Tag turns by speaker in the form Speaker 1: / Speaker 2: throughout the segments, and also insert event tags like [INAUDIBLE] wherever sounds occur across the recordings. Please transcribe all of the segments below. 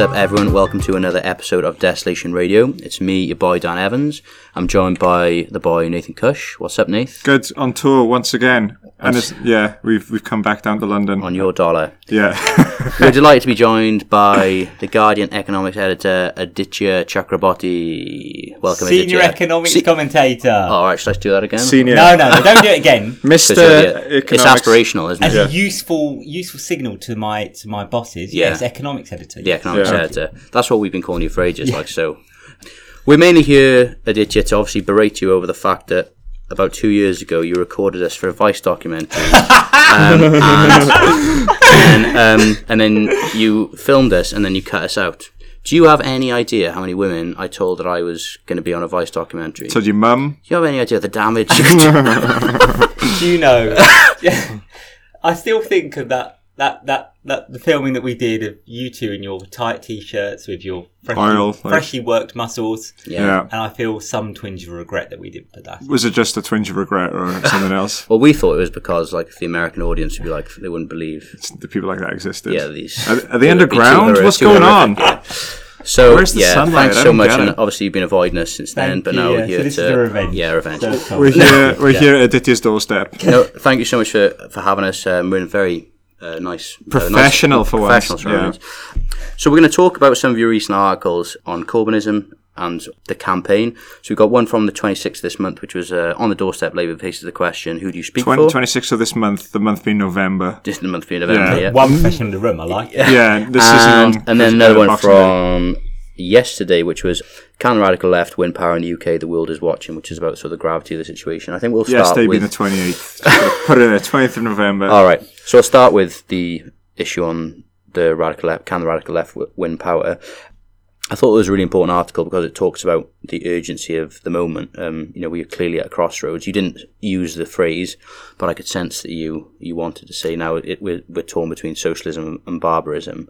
Speaker 1: What's up, everyone? Welcome to another episode of Desolation Radio. It's me, your boy Dan Evans. I'm joined by the boy Nathan Cush. What's up, Nath?
Speaker 2: Good on tour once again, and it's, yeah, we've we've come back down to London.
Speaker 1: On your dollar.
Speaker 2: Yeah, [LAUGHS]
Speaker 1: We're delighted to be joined by the Guardian economics editor Aditya Chakraborty. Welcome,
Speaker 3: Senior
Speaker 1: Aditya.
Speaker 3: economics
Speaker 1: Se-
Speaker 3: commentator.
Speaker 1: oh, all right, should I do that again?
Speaker 2: senior.
Speaker 3: No, no, no, don't do it again. [LAUGHS]
Speaker 2: Mister
Speaker 1: it's aspirational, isn't it?
Speaker 3: As
Speaker 1: it?
Speaker 3: a useful, useful signal to my to my bosses.
Speaker 1: Yeah.
Speaker 3: Yes, economics editor.
Speaker 1: The economics
Speaker 2: Yeah.
Speaker 1: Editor. That's what we've been calling you for ages, like so. We're mainly here, Aditya, to obviously berate you over the fact that about two years ago you recorded us for a Vice documentary. [LAUGHS] um, and, and, um, and then you filmed us and then you cut us out. Do you have any idea how many women I told that I was going to be on a Vice documentary?
Speaker 2: Told your mum.
Speaker 1: Do you have any idea of the damage? [LAUGHS] [LAUGHS]
Speaker 3: Do you know? yeah, I still think of that. That, that, that the filming that we did of you two in your tight t-shirts with your freshly,
Speaker 2: Oil, like-
Speaker 3: freshly worked muscles,
Speaker 2: Yeah.
Speaker 3: and I feel some twinge of regret that we didn't put that.
Speaker 2: Was it just a twinge of regret or [LAUGHS] something else?
Speaker 1: Well, we thought it was because like the American audience would be like they wouldn't believe.
Speaker 2: The people like that existed.
Speaker 1: Yeah, these
Speaker 2: Are, are
Speaker 1: it would
Speaker 2: they
Speaker 1: be too
Speaker 2: underground?
Speaker 1: horri-
Speaker 2: What's
Speaker 1: too
Speaker 2: going
Speaker 1: horrific,
Speaker 2: on?
Speaker 1: yeah. So
Speaker 2: Where's the
Speaker 1: yeah,
Speaker 2: sunlight?
Speaker 1: thanks
Speaker 2: I
Speaker 1: so
Speaker 2: don't
Speaker 1: much,
Speaker 2: get
Speaker 1: and
Speaker 2: it.
Speaker 1: obviously you've been avoiding us since then,
Speaker 3: Thank
Speaker 1: but
Speaker 3: you,
Speaker 1: now
Speaker 3: yeah.
Speaker 1: we're here
Speaker 3: So this
Speaker 1: to
Speaker 3: is a revenge.
Speaker 1: yeah, revenge.
Speaker 3: So.
Speaker 2: We're here. We're
Speaker 1: Yeah.
Speaker 2: here at Aditya's doorstep.
Speaker 1: no, thank you so much for for having us. Um, we're in very uh, nice, uh, nice-
Speaker 2: Professional for once,
Speaker 1: professional. So we're going to talk about some of your recent articles on Corbynism and the campaign. So we've got one from the 26th this month, which was uh, on the doorstep. Labour faces the question: Who do you speak
Speaker 2: 20,
Speaker 1: for?
Speaker 2: 26th of this month. The month being November.
Speaker 1: Just the month being November.
Speaker 2: Yeah.
Speaker 1: Yeah.
Speaker 3: One professional in the room. I like it.
Speaker 2: Yeah, this
Speaker 1: and,
Speaker 2: isn't.
Speaker 1: and then another one
Speaker 2: from. Day.
Speaker 1: Yesterday, which was "Can the radical left win power in the UK? The world is watching," which is about sort of the gravity of the situation. I think we'll start
Speaker 2: Yesterday being
Speaker 1: with.
Speaker 2: the twenty eighth. Put it in there, twentieth of November.
Speaker 1: All right, so I'll start with the issue on the radical left. Can the radical left win power? I thought it was a really important article because it talks about the urgency of the moment. Um, you know, we are clearly at a crossroads. You didn't use the phrase, but I could sense that you you wanted to say now it, we're, we're torn between socialism and barbarism.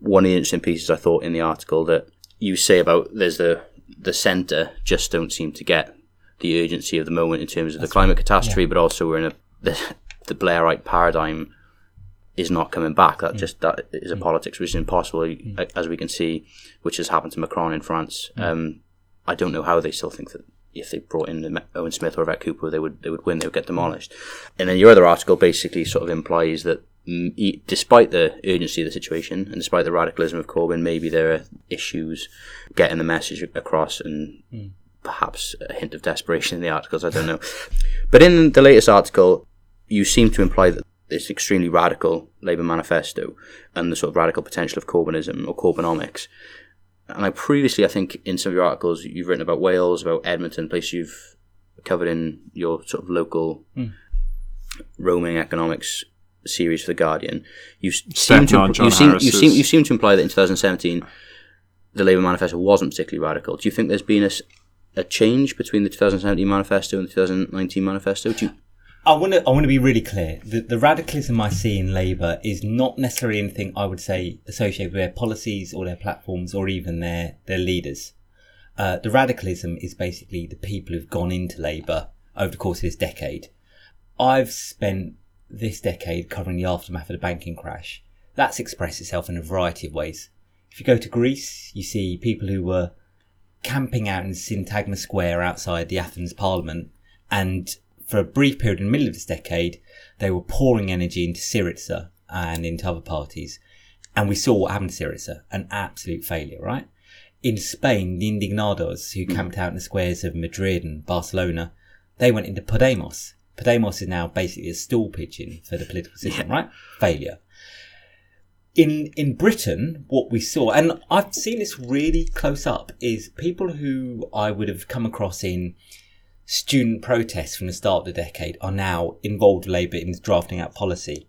Speaker 1: One of the interesting pieces I thought in the article that you say about there's the the centre just don't seem to get the urgency of the moment in terms of the climate catastrophe, but also we're in a [LAUGHS] the, the Blairite paradigm is not coming back. That mm. just that is a mm. politics which is impossible, mm. as we can see, which has happened to Macron in France. Um, I don't know how they still think that if they brought in Owen Smith or Yvette Cooper, they would they would win. They would get demolished. And then your other article basically sort of implies that. Mm, Despite the urgency of the situation and despite the radicalism of Corbyn, maybe there are issues getting the message across and perhaps a hint of desperation in the articles. I don't know. But in the latest article, you seem to imply that this extremely radical Labour manifesto and the sort of radical potential of Corbynism or Corbynomics. And I previously, I think, in some of your articles, you've written about Wales, about Edmonton, place you've covered in your sort of local roaming economics series for the Guardian. You seem to you seem you seem you seem to imply that in 2017 the Labour manifesto wasn't particularly radical. Do you think there's been a change between the 2017 manifesto and the 2019 manifesto? Do you,
Speaker 3: I want to. I want to be really clear. The, the radicalism I see in Labour is not necessarily anything I would say associated with their policies or their platforms or even their their leaders. Uh, the radicalism is basically the people who've gone into Labour over the course of this decade. I've spent this decade covering the aftermath of the banking crash. That's expressed itself in a variety of ways. If you go to Greece, you see people who were camping out in Syntagma Square outside the Athens Parliament and for a brief period in the middle of this decade, they were pouring energy into Syriza and into other parties. And we saw what happened to Syriza, an absolute failure, right? In Spain, the Indignados, who camped out in the squares of Madrid and Barcelona, they went into Podemos. Podemos is now basically a stool pigeon for the political system, right? Failure. In in Britain, what we saw, and I've seen this really close up, is people who I would have come across in student protests from the start of the decade are now involved with Labour in drafting out policy.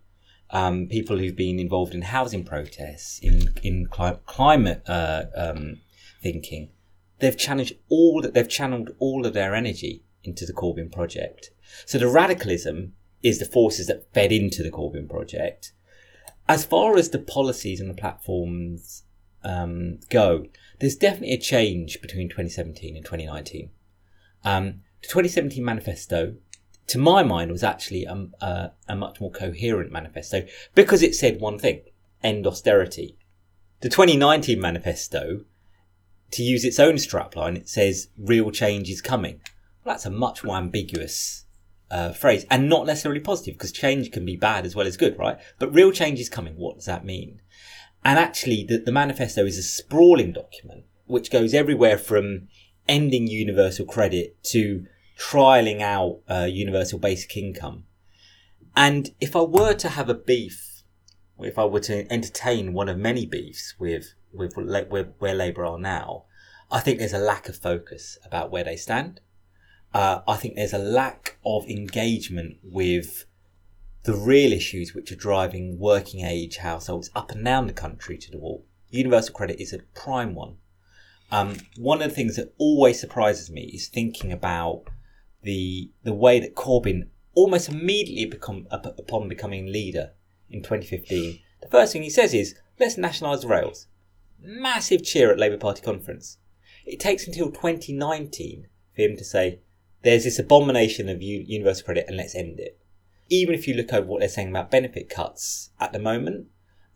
Speaker 3: Um, people who've been involved in housing protests, in in cli- climate uh, um, thinking, they've challenged all that they've channeled all of their energy into the Corbyn project. So the radicalism is the forces that fed into the Corbyn project. As far as the policies and the platforms um, go, there's definitely a change between 2017 and 2019. Um, the 2017 manifesto, to my mind, was actually a, a, a much more coherent manifesto because it said one thing: end austerity. The 2019 manifesto, to use its own strapline, it says real change is coming. That's a much more ambiguous uh, phrase and not necessarily positive because change can be bad as well as good, right? But real change is coming. What does that mean? And actually, the, the manifesto is a sprawling document which goes everywhere from ending universal credit to trialing out uh, universal basic income. And if I were to have a beef, if I were to entertain one of many beefs with with where, where Labour are now, I think there's a lack of focus about where they stand. Uh, I think there's a lack of engagement with the real issues which are driving working age households up and down the country to the wall. Universal credit is a prime one. Um, one of the things that always surprises me is thinking about the the way that Corbyn almost immediately become upon becoming leader in 2015. The first thing he says is, "Let's nationalise the rails." Massive cheer at Labour Party conference. It takes until 2019 for him to say, "There's this abomination of universal credit, and let's end it." even if you look over what they're saying about benefit cuts at the moment,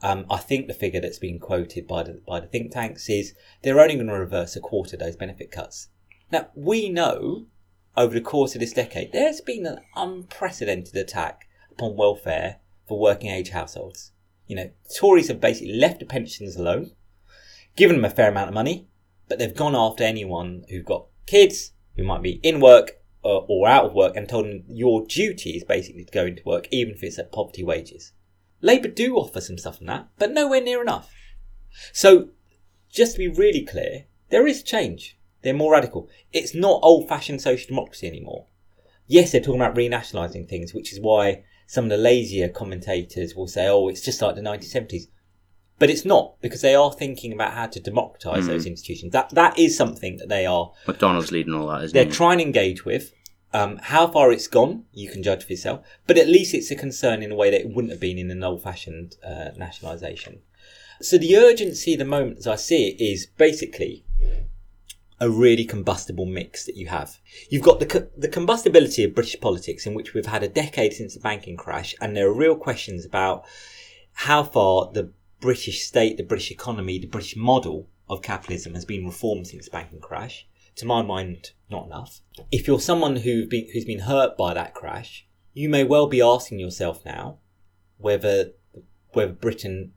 Speaker 3: um, I think the figure that's been quoted by the by the think tanks is they're only going to reverse a quarter of those benefit cuts. Now we know over the course of this decade there's been an unprecedented attack upon welfare for working age households. You know, Tories have basically left the pensioners alone, given them a fair amount of money, but they've gone after anyone who've got kids who might be in work uh, or out of work and told them your duty is basically to go into work, even if it's at poverty wages. Labour do offer some stuff on that, but nowhere near enough. So, just to be really clear, there is change. They're more radical. It's not old fashioned social democracy anymore. Yes, they're talking about renationalising things, which is why some of the lazier commentators will say, oh, it's just like the 1970s. But it's not because they are thinking about how to democratise mm. those institutions. That that is something that they are.
Speaker 1: McDonnell's leading all that, isn't
Speaker 3: They're trying to engage with. Um, how far it's gone, you can judge for yourself. But at least it's a concern in a way that it wouldn't have been in an old-fashioned uh, nationalisation. So the urgency the moment, as I see it, is basically a really combustible mix that you have. You've got the co- the combustibility of British politics, in which we've had a decade since the banking crash, and there are real questions about how far the British state, the British economy, the British model of capitalism has been reformed since the banking crash. To my mind, not enough. If you're someone who been, who's been hurt by that crash, you may well be asking yourself now whether whether Britain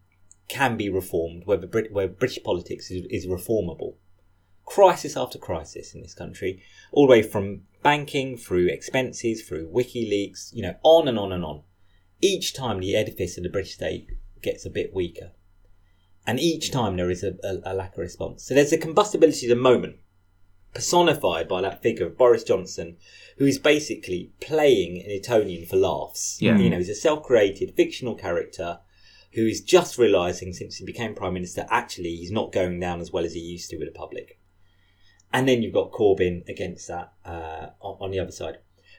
Speaker 3: can be reformed, whether, Brit- whether British politics is, is reformable. Crisis after crisis in this country, all the way from banking through expenses, through WikiLeaks, you know, on and on and on. Each time the edifice of the British state gets a bit weaker. And each time there is a, a, a lack of response. So there's a combustibility of the moment, personified by that figure of Boris Johnson, who is basically playing an Etonian for laughs.
Speaker 1: Yeah.
Speaker 3: You know, he's a self created fictional character who is just realizing since he became Prime Minister, actually, he's not going down as well as he used to with the public. And then you've got Corbyn against that uh, on the other side.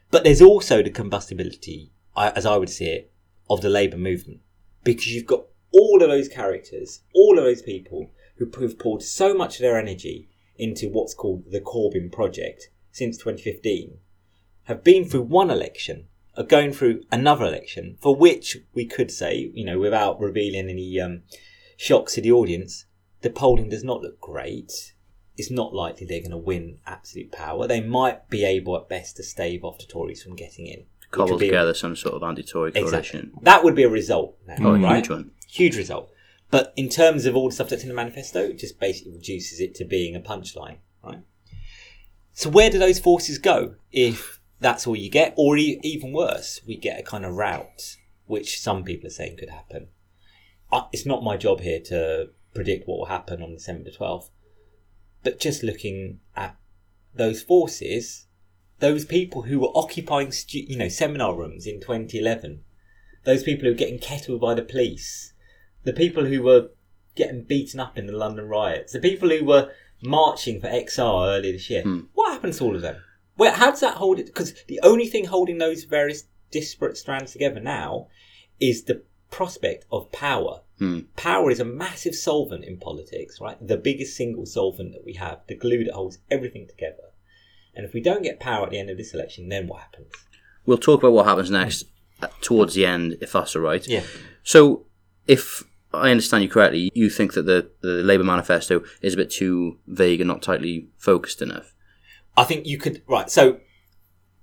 Speaker 3: But there's also the combustibility, as I would see it, of the Labour movement because you've got all of those characters, all of those people who have poured so much of their energy into what's called the Corbyn project since 2015, have been through one election, are going through another election, for which we could say, you know, without revealing any um, shocks to the audience, the polling does not look great. It's not likely they're going to win absolute power. They might be able at best to stave off the Tories from getting in
Speaker 1: cobble together a, some sort of anti-Tory coalition.
Speaker 3: Exactly. That would be a result. Now,
Speaker 1: oh,
Speaker 3: right?
Speaker 1: huge one.
Speaker 3: Huge result. But in terms of all the stuff that's in the manifesto, it just basically reduces it to being a punchline, right? So where do those forces go if that's all you get? Or e- even worse, we get a kind of rout, which some people are saying could happen. Uh, it's not my job here to predict what will happen on December the 12th. But just looking at those forces, those people who were occupying, stu- you know, seminar rooms in 2011, those people who were getting kettled by the police, the people who were getting beaten up in the London riots, the people who were marching for XR earlier this year.
Speaker 1: Hmm.
Speaker 3: What happened to all of them? Where, how does that hold it? Because the only thing holding those various disparate strands together now is the prospect of power.
Speaker 1: Hmm.
Speaker 3: Power is a massive solvent in politics, right? The biggest single solvent that we have, the glue that holds everything together. And if we don't get power at the end of this election, then what happens?
Speaker 1: We'll talk about what happens next towards the end, if that's all right.
Speaker 3: Yeah.
Speaker 1: So, if I understand you correctly, you think that the, the Labour manifesto is a bit too vague and not tightly focused enough.
Speaker 3: I think you could right. So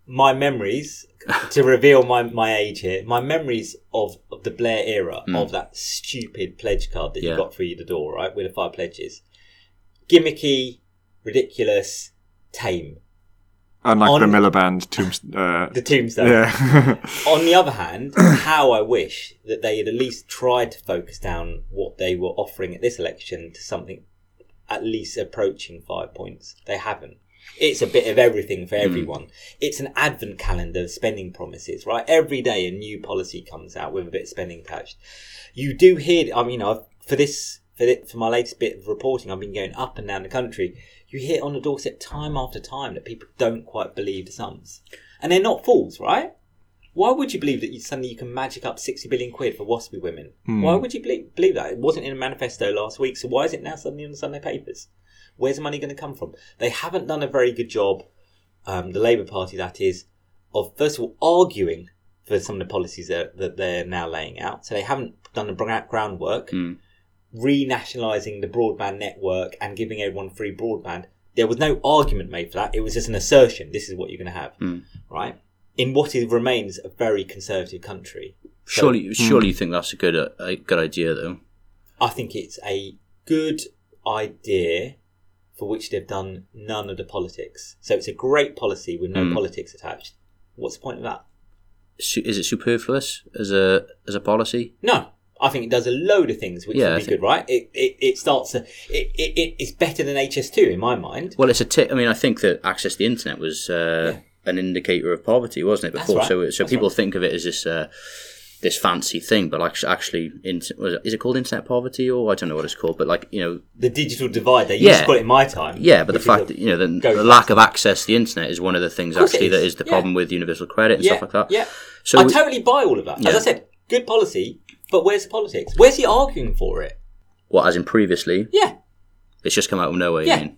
Speaker 3: my memories [LAUGHS] to reveal my, my age here, my memories of, of the Blair era hmm. of that stupid pledge card that you got through the door, right, with the five pledges, gimmicky, ridiculous, tame.
Speaker 2: Unlike
Speaker 3: On-
Speaker 2: the Miliband tomb. [LAUGHS] Uh,
Speaker 3: The tombstone.
Speaker 2: yeah. [LAUGHS]
Speaker 3: On the other [COUGHS] hand, how I wish that they had at least tried to focus down what they were offering at this election to something at least approaching five points. They haven't. It's a bit of everything for everyone. It's an advent calendar of spending promises, right? Every day a new policy comes out with a bit of spending attached. You do hear, I mean, I've, for this, for, thi- for my latest bit of reporting, I've been going up and down the country. You hear on the doorstep time after time that people don't quite believe the sums. And they're not fools, right? Why would you believe that you, suddenly you can magic up 60 billion quid for WASPI women? Why would you believe, believe that? It wasn't in a manifesto last week, so why is it now suddenly in the Sunday papers? Where's the money going to come from? They haven't done a very good job, um, the Labour Party that is, of first of all arguing for some of the policies that, that they're now laying out. So they haven't done the groundwork,
Speaker 1: Mm.
Speaker 3: Renationalising the broadband network and giving everyone free broadband. There was no argument made for that. It was just an assertion. This is what you're going to have,
Speaker 1: Mm.
Speaker 3: right? In what is, remains a very conservative country. So
Speaker 1: Surely, surely you think that's a good uh, a good idea though.
Speaker 3: I think it's a good idea for which they've done none of the politics. So it's a great policy with no
Speaker 1: Mm.
Speaker 3: politics attached. What's the point of that?
Speaker 1: Is it superfluous as a as a policy?
Speaker 3: No, I think it does a load of things which
Speaker 1: Yeah,
Speaker 3: would be good, right? It it, it starts. A, it, it, it it's better than HS2 in my mind.
Speaker 1: Well, it's a tip. I mean, I think that access to the internet was uh, an indicator of poverty, wasn't it? Before,
Speaker 3: right.
Speaker 1: so so
Speaker 3: That's
Speaker 1: people
Speaker 3: right.
Speaker 1: think of it as this uh, this fancy thing, but actually, actually, int- was it, is it called internet poverty or I don't know what it's called, but like you know,
Speaker 3: The digital divide. They used
Speaker 1: Yeah.
Speaker 3: to call it in my time.
Speaker 1: yeah. But the fact that you know the, the lack of access to the internet is one of the things actually that
Speaker 3: is.
Speaker 1: is the
Speaker 3: Yeah.
Speaker 1: problem with universal credit and
Speaker 3: yeah,
Speaker 1: stuff like that.
Speaker 3: Yeah,
Speaker 1: So
Speaker 3: I
Speaker 1: we-
Speaker 3: totally buy all of that. As
Speaker 1: Yeah.
Speaker 3: I said, good policy, but where's the politics? Where's he arguing for it?
Speaker 1: what as in previously,
Speaker 3: Yeah,
Speaker 1: it's just come out of nowhere.
Speaker 3: Yeah.
Speaker 1: You mean?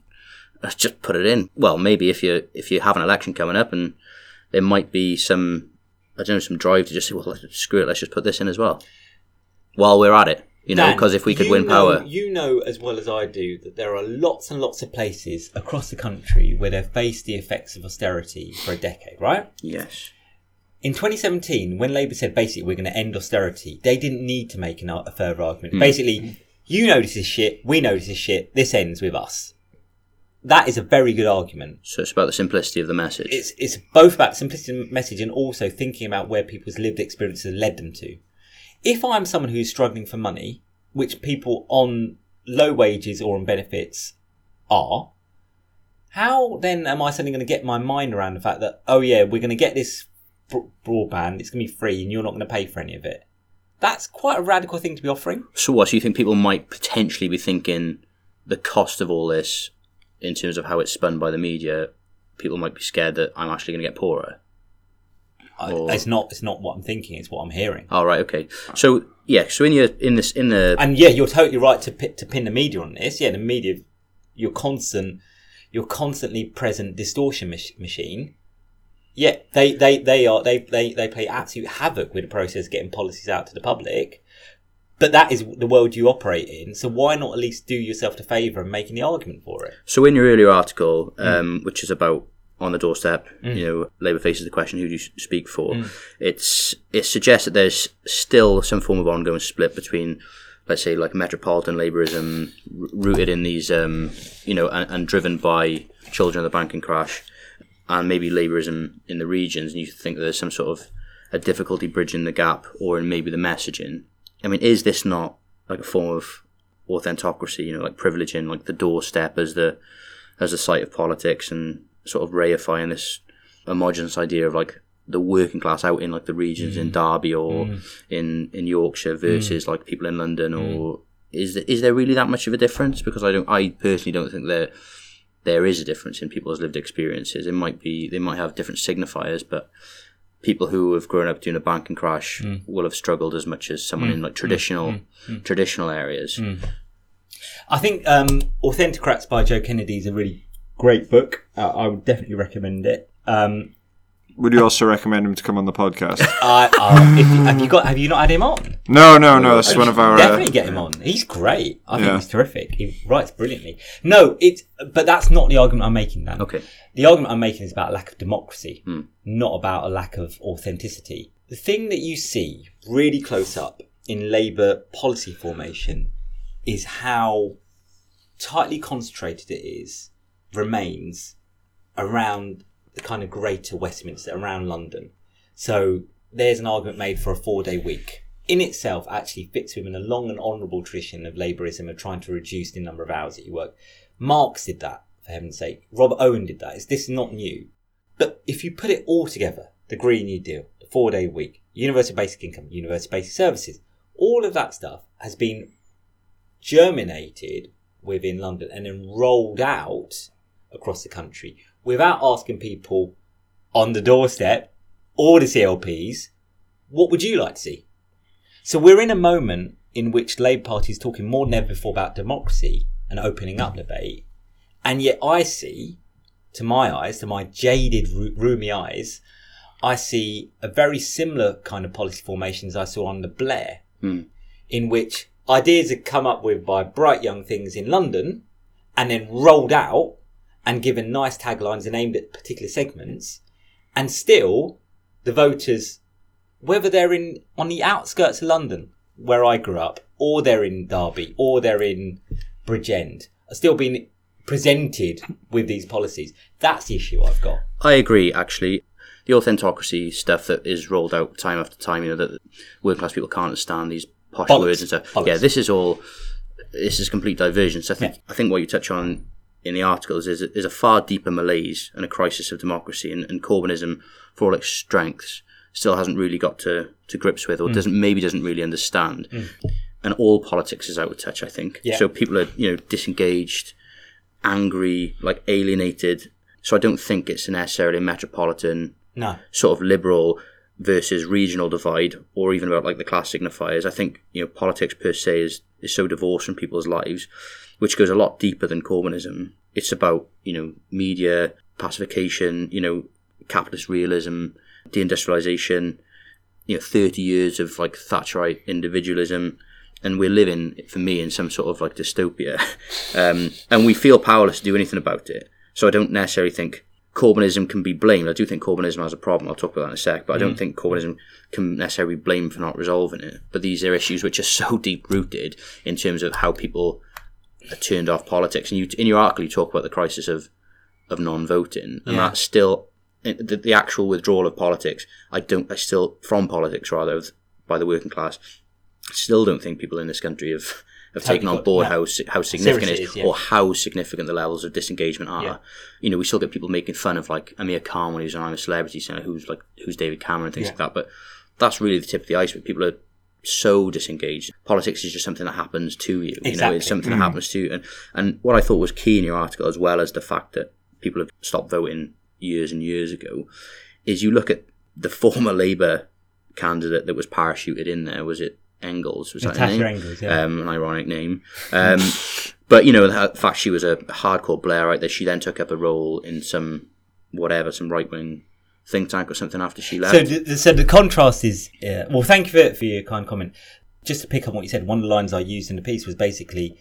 Speaker 1: Let's just put it in. Well, maybe if you if you have an election coming up and there might be some I don't know some drive to just say, well, let's, screw it, let's just put this in as well. While we're at it, you know, because if we could win
Speaker 3: know-
Speaker 1: power,
Speaker 3: you know as well as I do that there are lots and lots of places across the country where they've faced the effects of austerity for a decade, right?
Speaker 1: yes,
Speaker 3: In 2017, when Labour said basically we're going to end austerity, they didn't need to make an, a further argument.
Speaker 1: Hmm.
Speaker 3: Basically, you know this is shit, we know this is shit, this ends with us. That is a very good argument.
Speaker 1: so it's about the simplicity of the message.
Speaker 3: It's, it's both about simplicity of the message and also thinking about where people's lived experiences led them to. If I'm someone who's struggling for money, which people on low wages or on benefits are, how then am I suddenly going to get my mind around the fact that, oh yeah, we're going to get this bro- broadband, it's going to be free and you're not going to pay for any of it? That's quite a radical thing to be offering.
Speaker 1: so what? So you think people might potentially be thinking the cost of all this, in terms of how it's spun by the media, people might be scared that I'm actually going to get poorer. Or-
Speaker 3: It's not. It's not what I'm thinking. It's what I'm hearing.
Speaker 1: All right, okay. So yeah, so in your in this in the
Speaker 3: And yeah, you're totally right to to pin the media on this. Yeah, the media, your constant, your constantly present distortion mach- machine. Yeah, they they they are they they they play absolute havoc with the process of getting policies out to the public. But that is the world you operate in. So why not at least do yourself the favour and making the argument for it?
Speaker 1: So in your earlier article,
Speaker 3: Mm.
Speaker 1: um, which is about on the doorstep, you know, Labour faces the question: Who do you speak for?
Speaker 3: Mm.
Speaker 1: It's it suggests that there's still some form of ongoing split between, let's say, like metropolitan Labourism, r- rooted in these, um, you know, and, and driven by children of the banking crash, and maybe Labourism in the regions. And you think that there's some sort of a difficulty bridging the gap, or in maybe the messaging. I mean, is this not like a form of authentocracy? You know, like privileging like the doorstep as the as the site of politics and sort of reifying this homogenous idea of like the working class out in like the regions in mm. Derby or mm. in in Yorkshire versus mm. like people in London or is there, is there really that much of a difference? Because I don't, I personally don't think there there is a difference in people's lived experiences. It might be they might have different signifiers, but people who have grown up during a banking crash will have struggled as much as someone in like traditional traditional areas.
Speaker 3: I think um, Authentocrats by Joe Kennedy is a really great book. Uh, I would definitely recommend it. Um,
Speaker 2: Would you also recommend him to come on the podcast? [LAUGHS]
Speaker 3: I, uh, if have you got? Have you not had him on?
Speaker 2: No, no, no. That's one of our. Uh,
Speaker 3: Definitely get him on. He's great. I think
Speaker 2: Yeah.
Speaker 3: he's terrific. He writes brilliantly. No, it's but that's not the argument I'm making. Then
Speaker 1: Okay.
Speaker 3: The argument I'm making is about a lack of democracy,
Speaker 1: Hmm.
Speaker 3: not about a lack of authenticity. The thing that you see really close up in Labour policy formation is how tightly concentrated it is, remains around the kind of greater Westminster, around London. So there's an argument made for a four day week. In itself, actually fits within a long and honourable tradition of Labourism of trying to reduce the number of hours that you work. Marx did that, for heaven's sake. Robert Owen did that. This is not new. But if you put it all together, the Green New Deal, the four day week, universal basic income, universal basic services, all of that stuff has been germinated within London and then rolled out across the country without asking people on the doorstep or the CLPs, what would you like to see? So we're in a moment in which the Labour Party is talking more than ever before about democracy and opening up debate. And yet I see, to my eyes, to my jaded, ro- rheumy eyes, I see a very similar kind of policy formation as I saw under Blair,
Speaker 1: Hmm.
Speaker 3: in which ideas are come up with by bright young things in London and then rolled out and given nice taglines and aimed at particular segments. And still, the voters, whether they're in on the outskirts of London, where I grew up, or they're in Derby, or they're in Bridgend, are still being presented with these policies. That's the issue I've got.
Speaker 1: I agree, actually. The authentocracy stuff that is rolled out time after time, you know, that working class people can't understand these posh
Speaker 3: Bollocks.
Speaker 1: words and stuff.
Speaker 3: Bollocks.
Speaker 1: Yeah, this is all, this is complete divergence. I think, I think what you touch on in the articles is, is a far deeper malaise and a crisis of democracy, and, and Corbynism, for all its strengths, still hasn't really got to, to grips with, or
Speaker 3: Hmm.
Speaker 1: doesn't maybe doesn't really understand. And all politics is out of touch, I think.
Speaker 3: Yeah.
Speaker 1: So people are, you know, disengaged, angry, like alienated. So I don't think it's necessarily a metropolitan
Speaker 3: No.
Speaker 1: sort of liberal versus regional divide, or even about like the class signifiers. I think you know politics per se is is so divorced from people's lives, which goes a lot deeper than Corbynism. It's about you know media pacification, you know capitalist realism, deindustrialization, you know thirty years of like Thatcherite individualism. And we're living, for me, in some sort of like dystopia, [LAUGHS] um, and we feel powerless to do anything about it. So I don't necessarily think Corbynism can be blamed. I do think Corbynism has a problem. I'll talk about that in a sec. But I don't mm. think Corbynism can necessarily be blamed for not resolving it. But these are issues which are [LAUGHS] so deep rooted in terms of how people are turned off politics. And you, in your article, you talk about the crisis of of non-voting, and
Speaker 3: Yeah.
Speaker 1: that's still the, the actual withdrawal of politics. I don't. I still from politics rather by the working class. Still don't think people in this country have have taken on board how how significant it is,
Speaker 3: is, yeah.
Speaker 1: or how significant the levels of disengagement are.
Speaker 3: Yeah.
Speaker 1: You know, we still get people making fun of like Amir Khan when he was on I'm a Celebrity, saying who's like who's David Cameron and things
Speaker 3: Yeah.
Speaker 1: like that. But that's really the tip of the iceberg. People are so disengaged. Politics is just something that happens to you. You know,
Speaker 3: Exactly.
Speaker 1: it's something that mm. happens to you. And and what I thought was key in your article, as well as the fact that people have stopped voting years and years ago, is you look at the former Labour candidate that was parachuted in there. Was it Engels? Was that
Speaker 3: Natasha
Speaker 1: name?
Speaker 3: Engels, yeah.
Speaker 1: Um, an ironic name. Um, [LAUGHS] but you know, the fact she was a hardcore Blairite, that she then took up a role in some whatever, some right wing think tank or something after she left.
Speaker 3: So, the, so the contrast is yeah. Well, thank you for, for your kind comment. Just to pick up what you said, one of the lines I used in the piece was basically,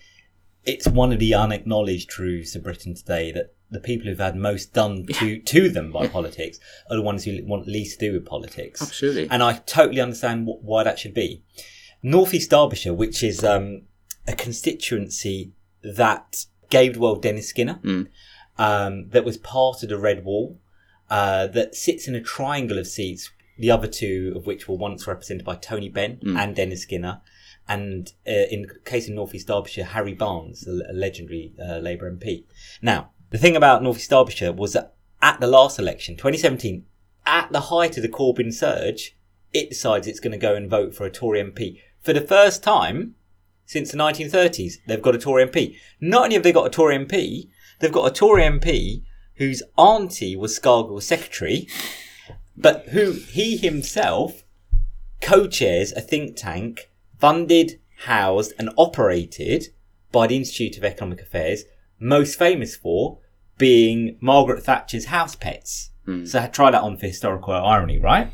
Speaker 3: it's one of the unacknowledged truths of Britain today that the people who've had most done to to them by [LAUGHS] politics are the ones who want least to do with politics.
Speaker 1: Absolutely.
Speaker 3: and I totally understand wh- why that should be. North East Derbyshire, which is um, a constituency that gave the world Dennis Skinner, um, that was part of the Red Wall, uh, that sits in a triangle of seats, the other two of which were once represented by Tony Benn and Dennis Skinner. And uh, in the case of North East Derbyshire, Harry Barnes, a, legendary uh, Labour MP. Now, the thing about North East Derbyshire was that at the last election, 2017, at the height of the Corbyn surge, it decides it's going to go and vote for a Tory MP. For the first time since the 1930s, they've got a Tory MP. Not only have they got a Tory MP, they've got a Tory MP whose auntie was Scargill's secretary, but who he himself co-chairs a think tank funded, housed and operated by the Institute of Economic Affairs, most famous for being Margaret Thatcher's house pets. Hmm. So try that on for historical irony, right?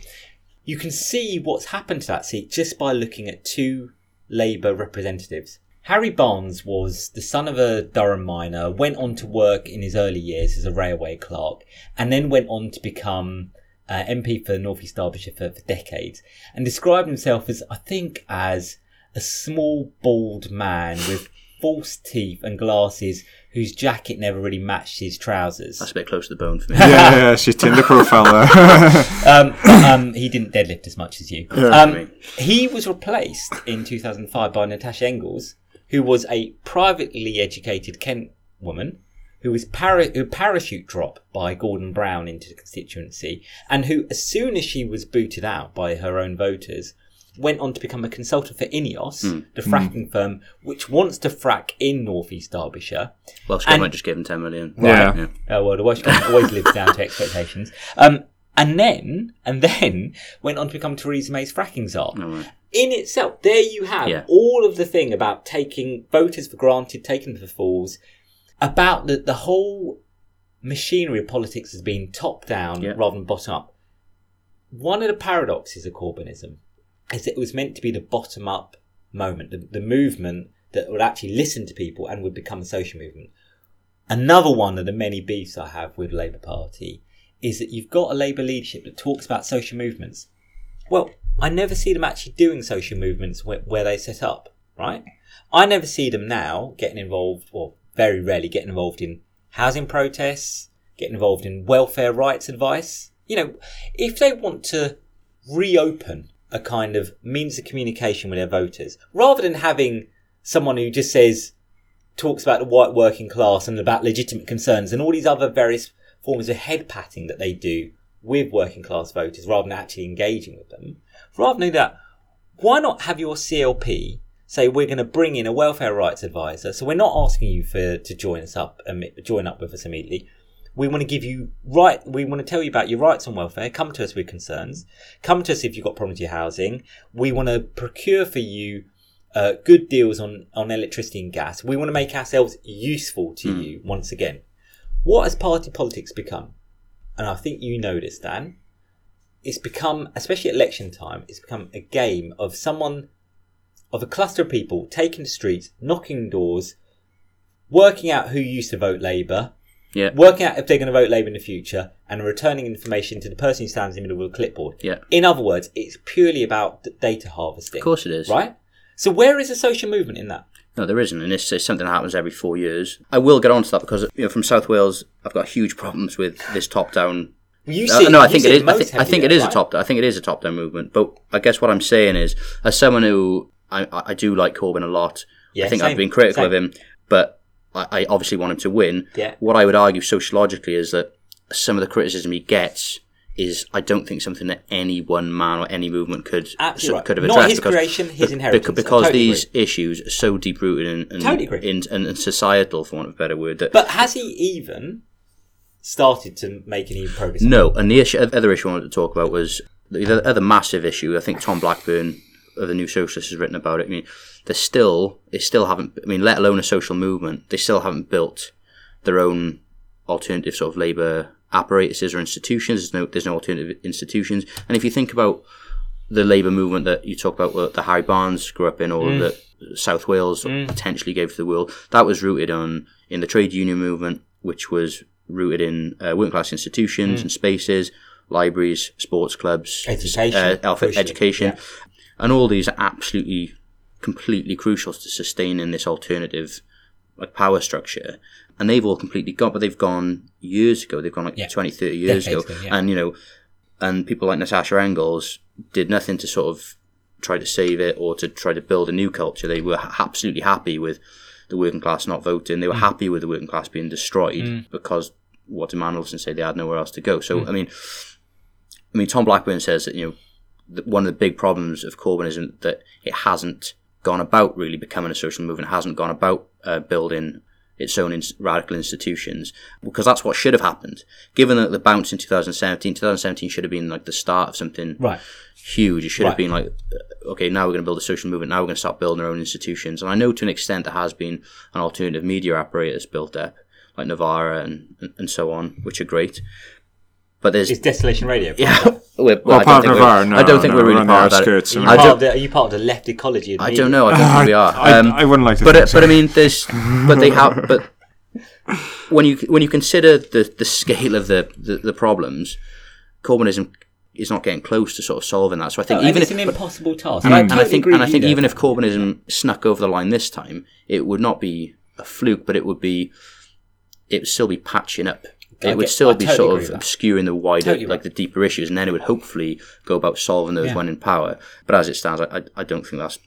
Speaker 3: You can see what's happened to that seat just by looking at two Labour representatives. Harry Barnes was the son of a Durham miner, went on to work in his early years as a railway clerk, and then went on to become uh, MP for North East Derbyshire for, for decades, and described himself as, I think, as a small, bald man with false teeth and glasses whose jacket never really matched his trousers.
Speaker 1: That's a bit close to the bone for me.
Speaker 2: Yeah, yeah, she's Tinder profile there. [LAUGHS]
Speaker 3: um, um, he didn't deadlift as much as you. Um, he was replaced in 2005 by Natasha Engels, who was a privately educated Kent woman who was para- who parachute drop by Gordon Brown into the constituency, and who, as soon as she was booted out by her own voters, went on to become a consultant for Ineos, the fracking firm which wants to frack in North East Derbyshire.
Speaker 1: Welsh
Speaker 3: And-
Speaker 1: government just gave him 10 million.
Speaker 2: Yeah.
Speaker 3: Uh, well, the Welsh government always lives down to expectations. Um, and then, and then went on to become Theresa May's fracking czar. In itself, there you have
Speaker 1: Yeah.
Speaker 3: all of the thing about taking voters for granted, taking them for fools, about the, the whole machinery of politics has been top down
Speaker 1: Yeah.
Speaker 3: rather than bottom up. One of the paradoxes of Corbynism is it was meant to be the bottom up moment, the, the movement that would actually listen to people and would become a social movement. Another one of the many beefs I have with Labour Party is that you've got a Labour leadership that talks about social movements. Well, I never see them actually doing social movements where, where they set up, right? I never see them now getting involved, or very rarely getting involved in housing protests, getting involved in welfare rights advice. You know, if they want to reopen a kind of means of communication with their voters, rather than having someone who just says, talks about the white working class and about legitimate concerns and all these other various forms of head patting that they do with working class voters rather than actually engaging with them. Rather than that, why not have your CLP say we're going to bring in a welfare rights advisor? So we're not asking you for to join us up, imme- join up with us immediately. We want to give you right. We want to tell you about your rights on welfare. Come to us with concerns. Come to us if you've got problems with your housing. We want to procure for you uh, good deals on, on electricity and gas. We want to make ourselves useful to you once again. What has party politics become? And I think you know this, Dan. It's become, especially at election time, it's become a game of someone, of a cluster of people taking the streets, knocking doors, working out who used to vote Labour,
Speaker 1: Yeah.
Speaker 3: working out if they're going to vote Labour in the future, and returning information to the person who stands in the middle of a clipboard.
Speaker 1: Yeah.
Speaker 3: In other words, it's purely about data harvesting.
Speaker 1: Of course it is.
Speaker 3: Right? So where is the social movement in that?
Speaker 1: No, there isn't, and it's, it's something that happens every four years. I will get on to that because you know from South Wales, I've got huge problems with this top-down.
Speaker 3: You
Speaker 1: Uh,
Speaker 3: see,
Speaker 1: no, I think it is. I, think I think it is a top. I think it is a top-down movement. But I guess what I'm saying is, as someone who I, I I do like Corbyn a lot,
Speaker 3: Yeah,
Speaker 1: I think
Speaker 3: same,
Speaker 1: I've been critical
Speaker 3: same.
Speaker 1: of him, but I, obviously want him to win.
Speaker 3: Yeah.
Speaker 1: What I would argue sociologically is that some of the criticism he gets is I don't think something that any one man or any movement could
Speaker 3: Absolutely
Speaker 1: so-
Speaker 3: right.
Speaker 1: could have addressed.
Speaker 3: Not his
Speaker 1: because,
Speaker 3: creation, his inheritance. I
Speaker 1: Because
Speaker 3: totally
Speaker 1: these issues are so deep rooted and, in,
Speaker 3: Totally agree.
Speaker 1: in, in, in societal, for want of a better word, that
Speaker 3: But has he even started to make any progress?
Speaker 1: No, and the issue, other issue I wanted to talk about was the other- other massive issue. I think Tom Blackburn of the New Socialist has written about it. I mean, they still, they still haven't. I mean, let alone a social movement, they still haven't built their own alternative sort of labour apparatuses or institutions. There's no, there's no alternative institutions. And if you think about the labour movement that you talk about, what the Harry Barnes grew up in, or that South Wales potentially gave to the world, that was rooted on in the trade union movement, which was rooted in uh, working class institutions and spaces, libraries, sports clubs,
Speaker 3: Education,
Speaker 1: uh, education,
Speaker 3: yeah.
Speaker 1: and all these are absolutely, completely crucial to sustaining this alternative like power structure. And they've all completely gone, but they've gone years ago. They've gone like
Speaker 3: Yeah.
Speaker 1: 20, 30 years
Speaker 3: Decades
Speaker 1: ago.
Speaker 3: yeah.
Speaker 1: And, you know, and people like Natasha Engels did nothing to sort of try to save it or to try to build a new culture. They were ha- absolutely happy with the working class not voting.
Speaker 3: Mm.
Speaker 1: They were happy with the working class being destroyed because what did Mandelson say? They had nowhere else to go. So,
Speaker 3: Mm.
Speaker 1: I mean, I mean, Tom Blackburn says that, you know, that one of the big problems of Corbynism that it hasn't gone about really becoming a social movement, hasn't gone about uh, building its own ins- radical institutions, because that's what should have happened. Given that the bounce in 2017, 2017 should have been like the start of something
Speaker 3: Right.
Speaker 1: huge. It should have been like, uh, okay, now we're going to build a social movement. Now we're going to start building our own institutions. And I know to an extent there has been an alternative media apparatus built up, like Novara and, and, and so on, which are great. But there's
Speaker 3: It's Desolation Radio. [LAUGHS]
Speaker 1: yeah, We're,
Speaker 2: Well,
Speaker 1: I don't
Speaker 2: part
Speaker 1: think
Speaker 2: of
Speaker 1: we're-
Speaker 2: Novara, no,
Speaker 1: I don't think
Speaker 2: no,
Speaker 1: we're
Speaker 2: we're
Speaker 1: really part of that.
Speaker 3: Are you,
Speaker 1: I
Speaker 3: part of the, are you part of the left ecology?
Speaker 1: I don't know. I don't think we are.
Speaker 2: I,
Speaker 1: Um,
Speaker 2: I wouldn't like to
Speaker 1: but
Speaker 2: think
Speaker 1: uh,
Speaker 2: so.
Speaker 1: but I mean, there's but they have but [LAUGHS] when you when you consider the the scale of the the, the problems, Corbynism is not getting close to sort of solving that. So I think
Speaker 3: No,
Speaker 1: even
Speaker 3: it's
Speaker 1: if,
Speaker 3: an
Speaker 1: but-
Speaker 3: impossible task.
Speaker 1: and, I,
Speaker 3: I
Speaker 1: and I think and I think even
Speaker 3: there.
Speaker 1: if Corbynism snuck over the line this time, it would not be a fluke, but it would be it would still be patching up.
Speaker 3: I
Speaker 1: It would
Speaker 3: get-
Speaker 1: still
Speaker 3: I
Speaker 1: be
Speaker 3: totally
Speaker 1: sort of obscuring the wider,
Speaker 3: Totally
Speaker 1: like the deeper issues, and then it would hopefully go about solving those
Speaker 3: Yeah.
Speaker 1: when in power. But as it stands, I, I, I don't think that's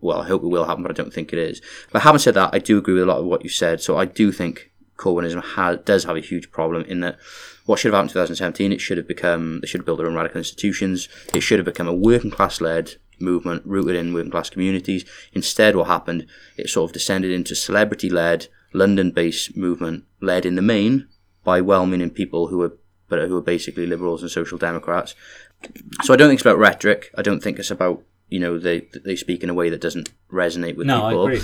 Speaker 1: well. I hope it will happen, but I don't think it is. But having said that, I do agree with a lot of what you said. So I do think Corbynism has, does have a huge problem in that what should have happened in 2017, it should have become, they should have built their own radical institutions. It should have become a working class led movement rooted in working class communities. Instead, what happened, it sort of descended into celebrity led, London based movement led in the main by well meaning people who are, but who are basically liberals and social democrats. So I don't think it's about rhetoric. I don't think it's about, you know, they, they speak in a way that doesn't resonate with
Speaker 3: no, I
Speaker 1: people.
Speaker 3: agree.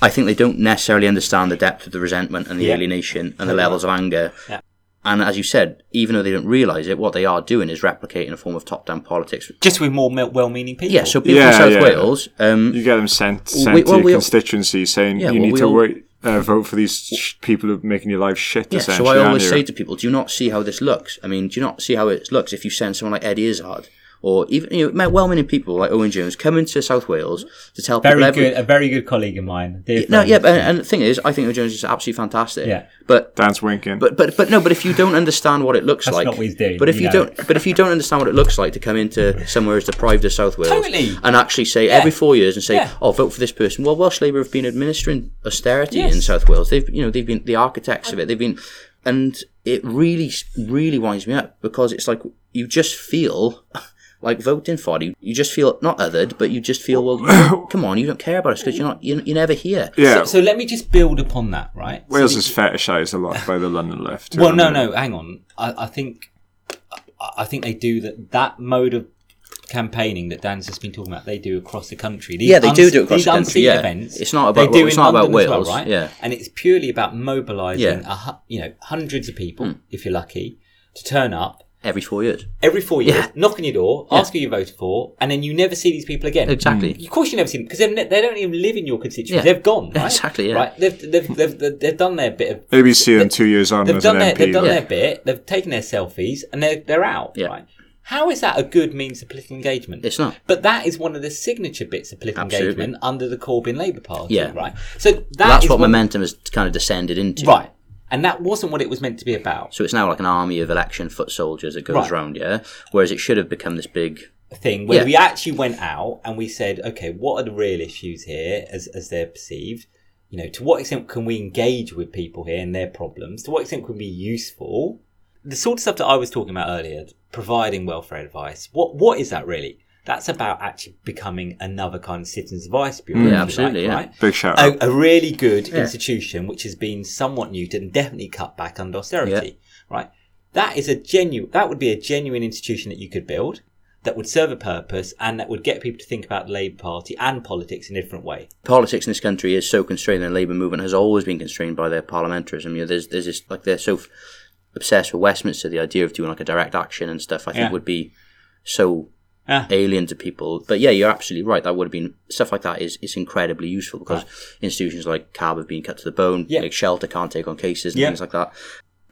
Speaker 1: I think they don't necessarily understand the depth of the resentment and the
Speaker 3: Yeah.
Speaker 1: alienation and the levels of anger.
Speaker 3: Yeah.
Speaker 1: And as you said, even though they don't realise it, what they are doing is replicating a form of top-down politics.
Speaker 3: Just with more well-meaning people.
Speaker 1: Yeah, so people
Speaker 2: Yeah,
Speaker 1: in South
Speaker 2: yeah.
Speaker 1: Wales, um,
Speaker 2: You get them sent, sent
Speaker 1: we-
Speaker 2: to your
Speaker 1: we-
Speaker 2: constituency saying
Speaker 1: Yeah,
Speaker 2: you
Speaker 1: well,
Speaker 2: need to
Speaker 1: all-
Speaker 2: wait, uh, vote for these sh- people who are making your life shit.
Speaker 1: yeah, so I always say to people, do you not see how this looks? I mean, do you not see how it looks if you send someone like Eddie Izzard or even you know, well-meaning people like Owen Jones coming to South Wales to tell
Speaker 3: very
Speaker 1: people every-
Speaker 3: good. A very good colleague of mine. Dear
Speaker 1: No,
Speaker 3: friend.
Speaker 1: yeah, but, and the thing is, I think Owen Jones is absolutely fantastic.
Speaker 3: Yeah.
Speaker 1: But
Speaker 2: Dan's winking.
Speaker 1: But but but no. But if you don't understand what it looks
Speaker 3: That's
Speaker 1: like,
Speaker 3: not what he's doing,
Speaker 1: But if
Speaker 3: you
Speaker 1: you,
Speaker 3: know.
Speaker 1: don't, but if you don't understand what it looks like to come into somewhere as deprived as South Wales,
Speaker 3: Totally.
Speaker 1: and actually say
Speaker 3: Yeah.
Speaker 1: every four years and say,
Speaker 3: Yeah.
Speaker 1: "Oh, vote for this person." Well, Welsh Labour have been administering austerity in South Wales. They've you know they've been the architects of it. They've been, and it really really winds me up because it's like you just feel. Like voting for you, you just feel not othered, but you just feel well. You [COUGHS] come on, you don't care about us because you're not. You're, you're never here.
Speaker 2: yeah,
Speaker 3: So, so let me just build upon that, right? So
Speaker 2: Wales
Speaker 3: the-
Speaker 2: is fetishised a lot by the [LAUGHS] London left.
Speaker 3: Well, no, no, hang on. I, I think I- I think they do that. That mode of campaigning that Dan's just been talking about, they do across the country. These
Speaker 1: Yeah, they do
Speaker 3: uns-
Speaker 1: do it across
Speaker 3: these
Speaker 1: the country,
Speaker 3: unseat
Speaker 1: yeah.
Speaker 3: events.
Speaker 1: It's not about-
Speaker 3: they do
Speaker 1: it's
Speaker 3: in
Speaker 1: not about
Speaker 3: London as well,
Speaker 1: Wales,
Speaker 3: right?
Speaker 1: yeah.
Speaker 3: and it's purely about mobilising,
Speaker 1: Yeah.
Speaker 3: A hu- you know, hundreds of people, hmm. if you're lucky, to turn up
Speaker 1: Every four years.
Speaker 3: every four years,
Speaker 1: Yeah.
Speaker 3: knock on your door, ask who you voted for, and then you never see these people again.
Speaker 1: Exactly.
Speaker 3: Of course, you never see them because ne- they don't even live in your constituency.
Speaker 1: Yeah.
Speaker 3: They've gone. Right?
Speaker 1: Exactly, yeah.
Speaker 3: Right. They've, they've, they've, they've, they've done their bit of
Speaker 2: Maybe see them two years on
Speaker 3: They've
Speaker 2: as
Speaker 3: done
Speaker 2: an
Speaker 3: their
Speaker 2: MP.
Speaker 3: they've done
Speaker 2: but-
Speaker 3: their bit. They've taken their selfies and they're they're out.
Speaker 1: Yeah.
Speaker 3: Right. How is that a good means of political engagement?
Speaker 1: It's not.
Speaker 3: But that is one of the signature bits of political
Speaker 1: Absolutely.
Speaker 3: engagement under the Corbyn Labour Party.
Speaker 1: Yeah.
Speaker 3: Right. So that
Speaker 1: That's
Speaker 3: is
Speaker 1: what
Speaker 3: one-
Speaker 1: momentum has kind of descended into.
Speaker 3: Right. And that wasn't what it was meant to be about.
Speaker 1: So it's now like an army of election foot soldiers that goes
Speaker 3: Right.
Speaker 1: around, yeah. Whereas it should have become this big.
Speaker 3: Thing where
Speaker 1: Yeah.
Speaker 3: we actually went out and we said, okay, what are the real issues here as as they're perceived? You know, to what extent can we engage with people here and their problems? To what extent can we be useful? the sort of stuff that I was talking about earlier, providing welfare advice. What what is that really? That's about actually becoming another kind of citizens advice bureau. if
Speaker 1: Yeah, absolutely, yeah.
Speaker 3: Right?
Speaker 2: Big shout out.
Speaker 3: A, a really good institution which has been somewhat neutered and definitely cut back under austerity. Right. That is a genuine. That would be a genuine institution that you could build that would serve a purpose and that would get people to think about the Labour Party and politics in a different way.
Speaker 1: Politics in this country is so constrained, and the Labour movement has always been constrained by their parliamentarism. You know, there's there's this like they're so f- obsessed with Westminster. The idea of doing like a direct action and stuff, I think,
Speaker 3: Yeah.
Speaker 1: would be so
Speaker 3: Yeah.
Speaker 1: alien to people. But yeah, you're absolutely right. That would have been stuff like that is is incredibly useful because institutions like CAB have been cut to the bone.
Speaker 3: Yeah.
Speaker 1: Like Shelter can't take on cases and
Speaker 3: Yeah.
Speaker 1: things like that.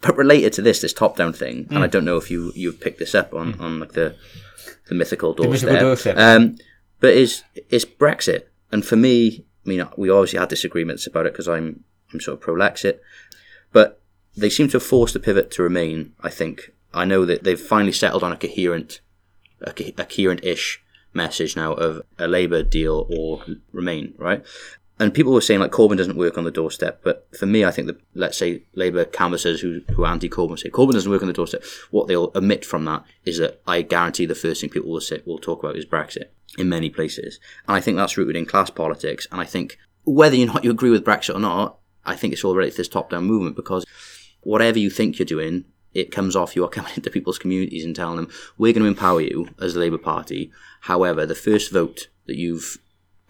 Speaker 1: But related to this, this top down thing,
Speaker 3: Mm.
Speaker 1: and I don't know if you you've picked this up on, on like the the mythical doorstep.
Speaker 3: mythical doorstep.
Speaker 1: Um, but is is Brexit, and for me, I mean, we obviously had disagreements about it because I'm I'm sort of pro Lexit, but they seem to have forced the pivot to remain. I think I know that they've finally settled on a coherent, a, co- a coherent-ish message now of a Labour deal or remain, right? And people were saying like Corbyn doesn't work on the doorstep, but for me, I think that let's say Labour canvassers who who are anti-Corbyn say Corbyn doesn't work on the doorstep. What they'll omit from that is that I guarantee the first thing people will say will talk about is Brexit in many places, and I think that's rooted in class politics. And I think whether or not you agree with Brexit or not, I think it's all related to this top-down movement because whatever you think you're doing, it comes off you are coming [LAUGHS] into people's communities and telling them, we're going to empower you as Labour Party. However, the first vote that you've,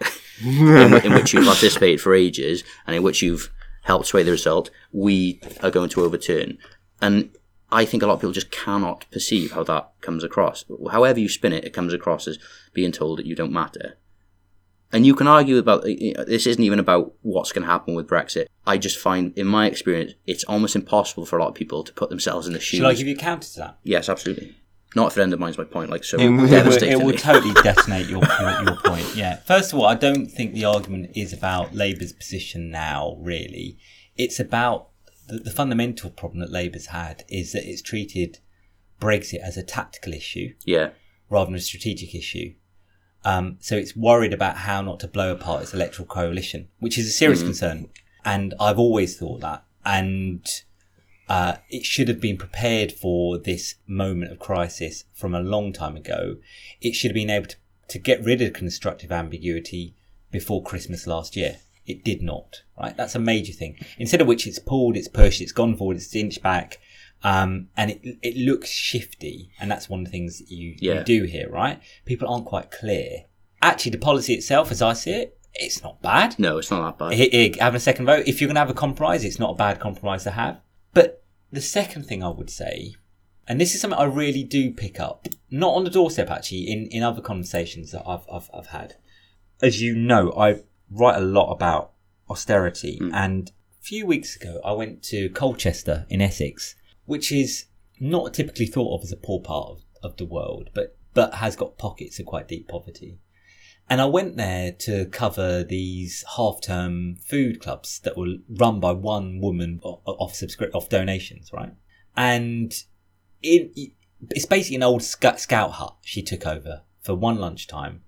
Speaker 1: [LAUGHS] in, in which you've participated for ages and in which you've helped sway the result, we are going to overturn. And I think a lot of people just cannot perceive how that comes across. However you spin it, it comes across as being told that you don't matter. And you can argue about this isn't even about what's going to happen with Brexit. I just find, in my experience, it's almost impossible for a lot of people to put themselves in the shoes.
Speaker 3: Shall I give you a counter to that?
Speaker 1: yes, absolutely. Not if it undermines my point, like so
Speaker 3: It, will- it, will, it will totally detonate your, your, your point. Yeah. First of all, I don't think the argument is about Labour's position now, really. It's about the, the fundamental problem that Labour's had is that it's treated Brexit as a tactical issue
Speaker 1: yeah,
Speaker 3: rather than a strategic issue. Um, so it's worried about how not to blow apart its electoral coalition, which is a serious concern. And I've always thought that. And uh, it should have been prepared for this moment of crisis from a long time ago. It should have been able to, to get rid of constructive ambiguity before Christmas last year. It did not, right? That's a major thing. Instead of which it's pulled, it's pushed, it's gone forward, it's inched back. Um, and it, it looks shifty. And that's one of the things that you,
Speaker 1: Yeah.
Speaker 3: you do here, right? People aren't quite clear. Actually, the policy itself, as I see it, it's not bad.
Speaker 1: no, it's not that bad.
Speaker 3: H- h- having a second vote. If you're going to have a compromise, it's not a bad compromise to have. But the second thing I would say, and this is something I really do pick up, not on the doorstep actually, in, in other conversations that I've, I've, I've had. As you know, I write a lot about austerity. And a few weeks ago, I went to Colchester in Essex, which is not typically thought of as a poor part of, of the world, but, but has got pockets of quite deep poverty. And I went there to cover these half-term food clubs that were run by one woman off subscript off donations, right? And it, it's basically an old sc- scout hut she took over for one lunchtime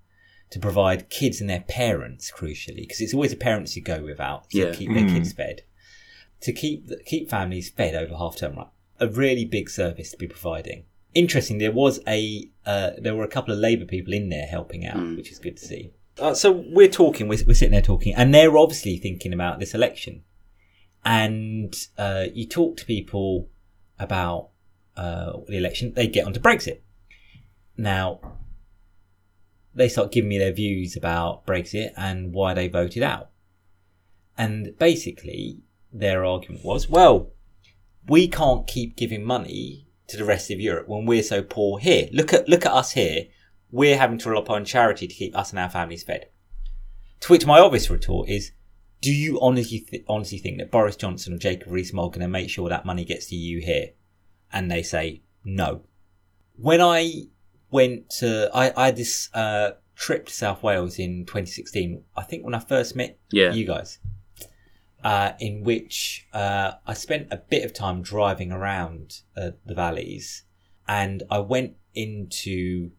Speaker 3: to provide kids and their parents, crucially, because it's always the parents who go without to
Speaker 1: Yeah.
Speaker 3: keep their kids mm. fed, to keep keep families fed over half term, right? A really big service to be providing. Interesting, there was a uh, there were a couple of Labour people in there helping out, which is good to see. Uh, so we're talking, we're, we're sitting there talking, and they're obviously thinking about this election. And uh, you talk to people about uh, the election, they get onto Brexit. Now, they start giving me their views about Brexit and why they voted out. And basically, their argument was, well, we can't keep giving money to the rest of Europe when we're so poor here. Look at look at us here. We're having to rely upon charity to keep us and our families fed. To which my obvious retort is, do you honestly th- honestly think that Boris Johnson or Jacob Rees-Mogg are going to make sure that money gets to you here? And they say no. When I went to, I, I had this uh, trip to South Wales in 2016. I think when I first met
Speaker 1: Yeah.
Speaker 3: you guys, uh, in which uh, I spent a bit of time driving around uh, the valleys, and I went into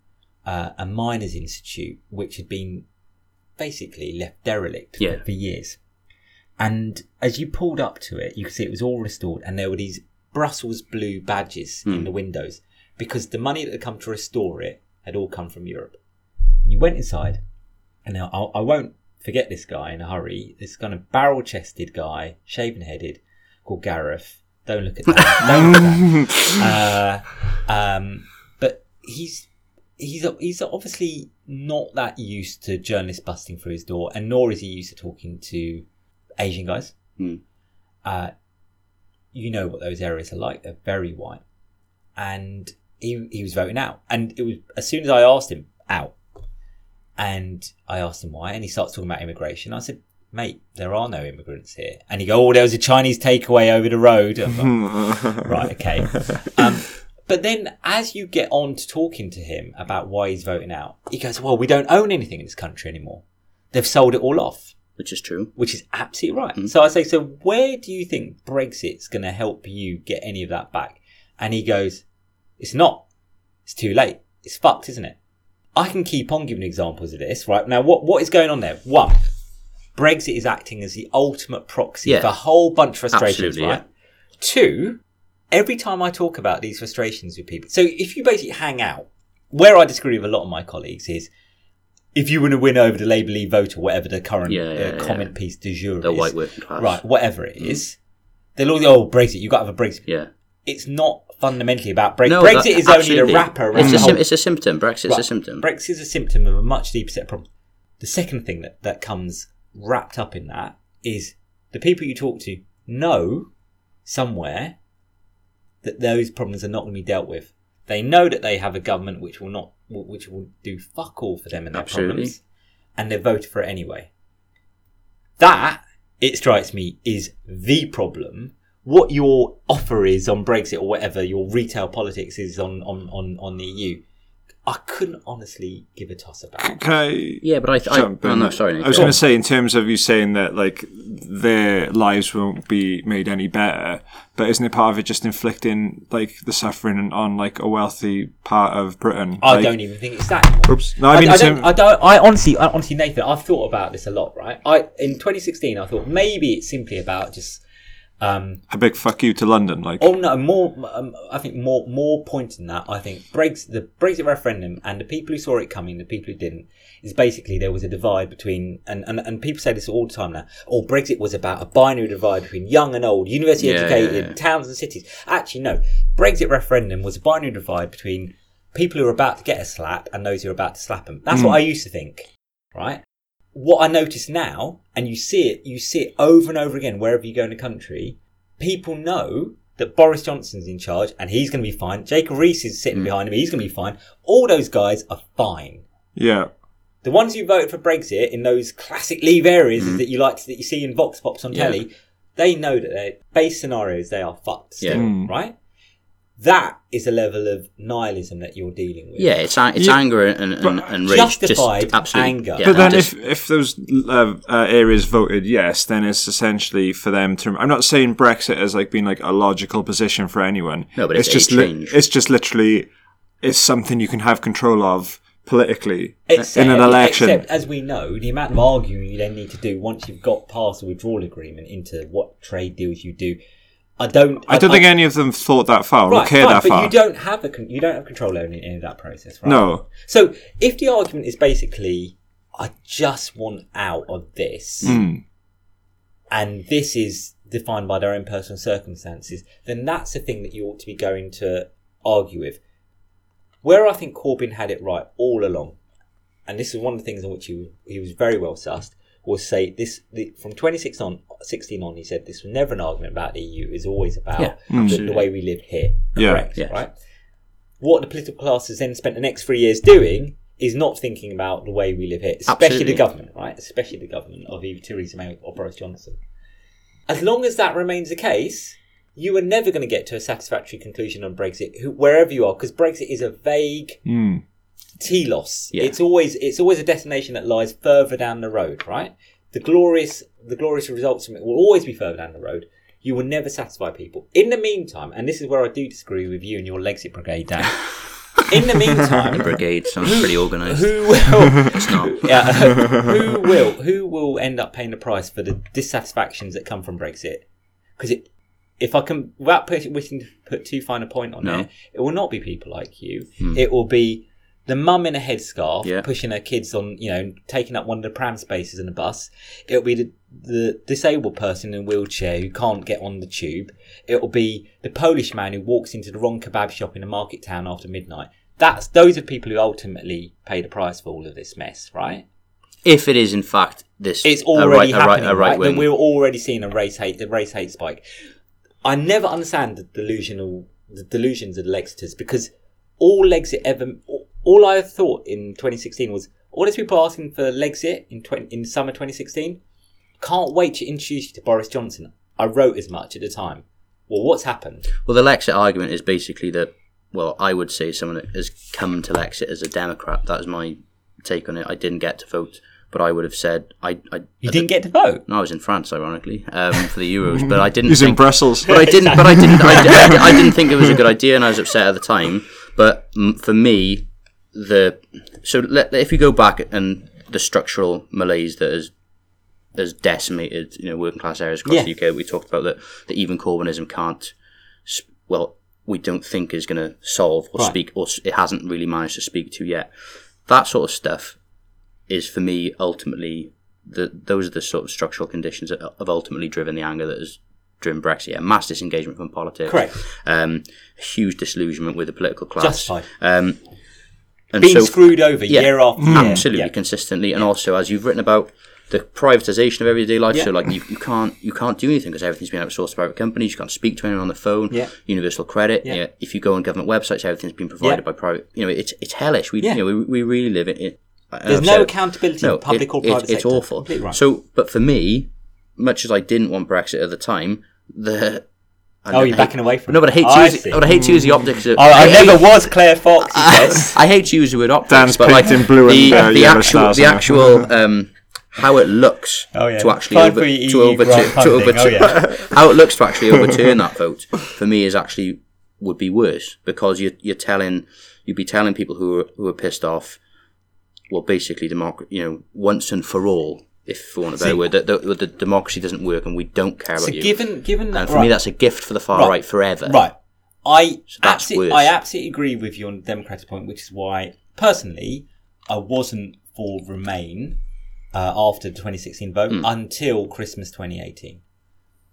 Speaker 3: uh, a miners' institute which had been basically left derelict
Speaker 1: Yeah.
Speaker 3: for, for years. And as you pulled up to it, you could see it was all restored, and there were these Brussels blue badges in the windows because the money that had come to restore it had all come from Europe. You went inside, and now I, I won't forget this guy in a hurry. This kind of barrel chested guy, shaven headed, called Gareth. Don't look at that. [LAUGHS] Don't look at that. Uh, um, but he's he's he's obviously not that used to journalists busting through his door, and nor is he used to talking to Asian guys.
Speaker 1: Hmm.
Speaker 3: Uh, you know what those areas are like; they're very white, and he he was voting out. And it was as soon as I asked him out, and I asked him why, and he starts talking about immigration. I said, "Mate, there are no immigrants here." And he go, "Oh, there was a Chinese takeaway over the road." Like, [LAUGHS] right, okay. Um, but then as you get on to talking to him about why he's voting out, he goes, "Well, we don't own anything in this country anymore. They've sold it all off."
Speaker 1: which is true.
Speaker 3: which is absolutely right. So I say, so where do you think Brexit's going to help you get any of that back? And he goes, it's not. It's too late. It's fucked, isn't it? I can keep on giving examples of this, right? Now, what, what is going on there? One, Brexit is acting as the ultimate proxy
Speaker 1: Yeah.
Speaker 3: for a whole bunch of frustrations,
Speaker 1: Absolutely,
Speaker 3: right? Two, every time I talk about these frustrations with people, so if you basically hang out, where I disagree with a lot of my colleagues is if you want to win over the Labour Leave vote or whatever the current
Speaker 1: Yeah, yeah,
Speaker 3: uh,
Speaker 1: yeah.
Speaker 3: comment piece du jour
Speaker 1: The
Speaker 3: is,
Speaker 1: white working class.
Speaker 3: right, whatever it is, they'll all go, oh, Brexit, you've got to have a Brexit.
Speaker 1: Yeah.
Speaker 3: It's not fundamentally about Brexit.
Speaker 1: No,
Speaker 3: Brexit is only the wrapper around
Speaker 1: It's a, sim- it's a symptom. Brexit's a
Speaker 3: Right.
Speaker 1: symptom.
Speaker 3: Brexit is a symptom of a much deeper set of problems. The second thing that, that comes wrapped up in that is the people you talk to know somewhere that those problems are not going to be dealt with. They know that they have a government which will not, which will do fuck all for them and their
Speaker 1: Absolutely.
Speaker 3: problems, and they voted for it anyway. That it strikes me is the problem. What your offer is on Brexit or whatever your retail politics is on on on, on the EU, I couldn't honestly give a toss about.
Speaker 2: Can I
Speaker 1: Yeah, but I, th- I
Speaker 2: jump
Speaker 1: oh,
Speaker 2: in?
Speaker 1: no, sorry.
Speaker 2: I was going to say, in terms of you saying that, like, their lives won't be made any better, but isn't it part of it just inflicting, like, the suffering on, like, a wealthy part of Britain?
Speaker 3: I
Speaker 2: Like-
Speaker 3: don't even think it's that. Anymore.
Speaker 2: Oops. No, I mean,
Speaker 3: I,
Speaker 2: in
Speaker 3: don't,
Speaker 2: term-
Speaker 3: I don't. I honestly, I honestly, Nathan, I've thought about this a lot. Right. I in 2016, I thought maybe it's simply about just. Um,
Speaker 2: a big fuck you to London. Like,
Speaker 3: oh no, more. Um, I think more. More point than that. I think Brexit, the Brexit referendum, and the people who saw it coming, the people who didn't, is basically there was a divide between, and and, and people say this all the time now. Oh, Brexit was about a binary divide between young and old, university
Speaker 1: Yeah,
Speaker 3: educated,
Speaker 1: yeah, yeah.
Speaker 3: towns and cities. Actually, no. Brexit referendum was a binary divide between people who are about to get a slap and those who are about to slap them. That's what I used to think, right? What I notice now, and you see it, you see it over and over again wherever you go in the country. People know that Boris Johnson's in charge and he's going to be fine. Jacob Rees is sitting behind him; he's going to be fine. All those guys are fine.
Speaker 2: yeah.
Speaker 3: The ones who voted for Brexit in those classic leave areas that you like that you see in Vox Pops on
Speaker 1: Yeah.
Speaker 3: telly, they know that their base scenarios they are fucked still,
Speaker 1: Yeah.
Speaker 2: Mm.
Speaker 3: right? That is a level of nihilism that you're dealing with.
Speaker 1: Yeah, it's it's
Speaker 2: Yeah,
Speaker 1: anger and and, and rage.
Speaker 3: justified
Speaker 1: just absolutely,
Speaker 3: anger.
Speaker 1: Yeah,
Speaker 2: But then,
Speaker 1: just-
Speaker 2: if if those uh, uh, areas voted yes, then it's essentially for them to. I'm not saying Brexit as like being like a logical position for anyone.
Speaker 1: No, but it's a
Speaker 2: just li-
Speaker 1: change.
Speaker 2: it's just literally it's something you can have control of politically
Speaker 3: Except,
Speaker 2: in an election.
Speaker 3: except, as we know, the amount of arguing you then need to do once you've got past the withdrawal agreement into what trade deals you do. I don't.
Speaker 2: I don't think any of them thought that far or
Speaker 3: right,
Speaker 2: care
Speaker 3: fine,
Speaker 2: that
Speaker 3: but
Speaker 2: far.
Speaker 3: you don't have a con- you don't have control over any of that process, right?
Speaker 2: No.
Speaker 3: So if the argument is basically, I just want out of this,
Speaker 2: Mm.
Speaker 3: and this is defined by their own personal circumstances, then that's the thing that you ought to be going to argue with. Where I think Corbyn had it right all along, and this is one of the things on which he, he was very well sussed, was say this the, from 26 on, 16 on, he said this was never an argument about the EU, it's always about
Speaker 1: Yeah,
Speaker 3: the, the way we live here.
Speaker 2: Yeah,
Speaker 3: Correct,
Speaker 1: yes.
Speaker 3: right? What the political class has then spent the next three years doing is not thinking about the way we live here, especially
Speaker 1: Absolutely.
Speaker 3: the government, right? Especially the government of either Theresa May or Boris Johnson. As long as that remains the case, you are never going to get to a satisfactory conclusion on Brexit, who- wherever you are, because Brexit is a vague
Speaker 2: Mm.
Speaker 3: telos.
Speaker 1: Yeah.
Speaker 3: It's always it's always a destination that lies further down the road, right? The glorious the glorious results from it will always be further down the road. You will never satisfy people. In the meantime, and this is where I do disagree with you and your Lexit Brigade, Dan. [LAUGHS] In the meantime, [LAUGHS]
Speaker 1: brigade sounds pretty organised.
Speaker 3: who will [LAUGHS]
Speaker 1: It's not.
Speaker 3: yeah, who will who will end up paying the price for the dissatisfactions that come from Brexit? Because it, if I can, without wishing to put too fine a point on
Speaker 1: No.
Speaker 3: it, it will not be people like you. Hmm. It will be the mum in a headscarf
Speaker 1: Yeah.
Speaker 3: pushing her kids on, you know, taking up one of the pram spaces in a bus. It'll be the, the disabled person in a wheelchair who can't get on the tube. It'll be the Polish man who walks into the wrong kebab shop in a market town after midnight. That's those are people who ultimately pay the price for all of this mess, right?
Speaker 1: If it is in fact this,
Speaker 3: It's already
Speaker 1: a right,
Speaker 3: happening,
Speaker 1: a
Speaker 3: right?
Speaker 1: right
Speaker 3: Then we're already seeing a race hate, the race hate spike. I never understand the delusional, the delusions of the Lexiters because all Lexit ever, all I thought in 2016 was all these people asking for Lexit in 20, in summer 2016. Can't wait to introduce you to Boris Johnson. I wrote as much at the time. Well, what's happened?
Speaker 1: Well, the Lexit argument is basically that. Well, I would say someone that has come to Lexit as a Democrat. That was my take on it. I didn't get to vote, but I would have said I. I
Speaker 3: You didn't get to vote.
Speaker 1: No, I was in France, ironically, um, for the Euros, but I didn't.
Speaker 2: He's in
Speaker 1: think,
Speaker 2: Brussels.
Speaker 1: but I didn't. But I didn't. I, di- I, didn't think it was a good idea, and I was upset at the time. But for me, the so let, if you go back and the structural malaise that has has decimated, you know, working class areas across
Speaker 3: Yeah.
Speaker 1: the UK. We talked about that. That even Corbynism can't. Well, we don't think is going to solve or
Speaker 3: Right.
Speaker 1: speak, or it hasn't really managed to speak to yet. That sort of stuff is for me ultimately the those are the sort of structural conditions that have ultimately driven the anger that has driven Brexit. Yeah, mass disengagement from politics,
Speaker 3: Correct.
Speaker 1: Um, huge disillusionment with the political class,
Speaker 3: Justified.
Speaker 1: Um, and
Speaker 3: Being
Speaker 1: so
Speaker 3: screwed over
Speaker 1: yeah,
Speaker 3: year after year.
Speaker 1: absolutely
Speaker 3: Yeah.
Speaker 1: consistently, and also as you've written about the privatization of everyday life. So like you, you can't you can't do anything because everything's been outsourced to private companies. You can't speak to anyone on the phone.
Speaker 3: Yeah.
Speaker 1: Universal credit.
Speaker 3: Yeah.
Speaker 1: Yeah. If you go on government websites, everything's been provided
Speaker 3: Yeah.
Speaker 1: by private. You know, it's it's hellish. We
Speaker 3: Yeah.
Speaker 1: you know we, we really live in it.
Speaker 3: There's no accountability in public or private
Speaker 1: It's
Speaker 3: sector.
Speaker 1: awful.
Speaker 3: Right.
Speaker 1: So, but for me, much as I didn't want Brexit at the time, the I
Speaker 3: Oh, you're
Speaker 1: I
Speaker 3: backing away from
Speaker 1: No,
Speaker 3: it.
Speaker 1: but I hate to
Speaker 3: I
Speaker 1: use.
Speaker 3: see.
Speaker 1: But I hate to use the optics. Of,
Speaker 3: I, I
Speaker 1: hate-
Speaker 3: never was Claire Fox. He [LAUGHS] says.
Speaker 1: I hate to use the word optics,
Speaker 2: Dan's
Speaker 1: but like
Speaker 2: painting blue and,
Speaker 1: the,
Speaker 2: uh,
Speaker 1: the
Speaker 2: yellow
Speaker 1: actual,
Speaker 2: stars
Speaker 1: the actual [LAUGHS] um, how it looks
Speaker 3: Oh, yeah.
Speaker 1: to actually over, to overturn to
Speaker 3: funding. Oh, yeah. [LAUGHS]
Speaker 1: how it looks to actually [LAUGHS] overturn that vote for me is actually would be worse because you're you're telling you'd be telling people who are who are pissed off, well, basically, democ- you know, once and for all. If for want of a better word, that the, the democracy doesn't work and we don't care
Speaker 3: So
Speaker 1: about you.
Speaker 3: given given that
Speaker 1: and for
Speaker 3: right,
Speaker 1: me, that's a gift for the far
Speaker 3: Right.
Speaker 1: right, forever.
Speaker 3: right, I
Speaker 1: that's
Speaker 3: absolutely. I absolutely agree with you on the democratic point, which is why personally I wasn't for Remain uh, after the 2016 vote
Speaker 1: Hmm.
Speaker 3: until Christmas 2018.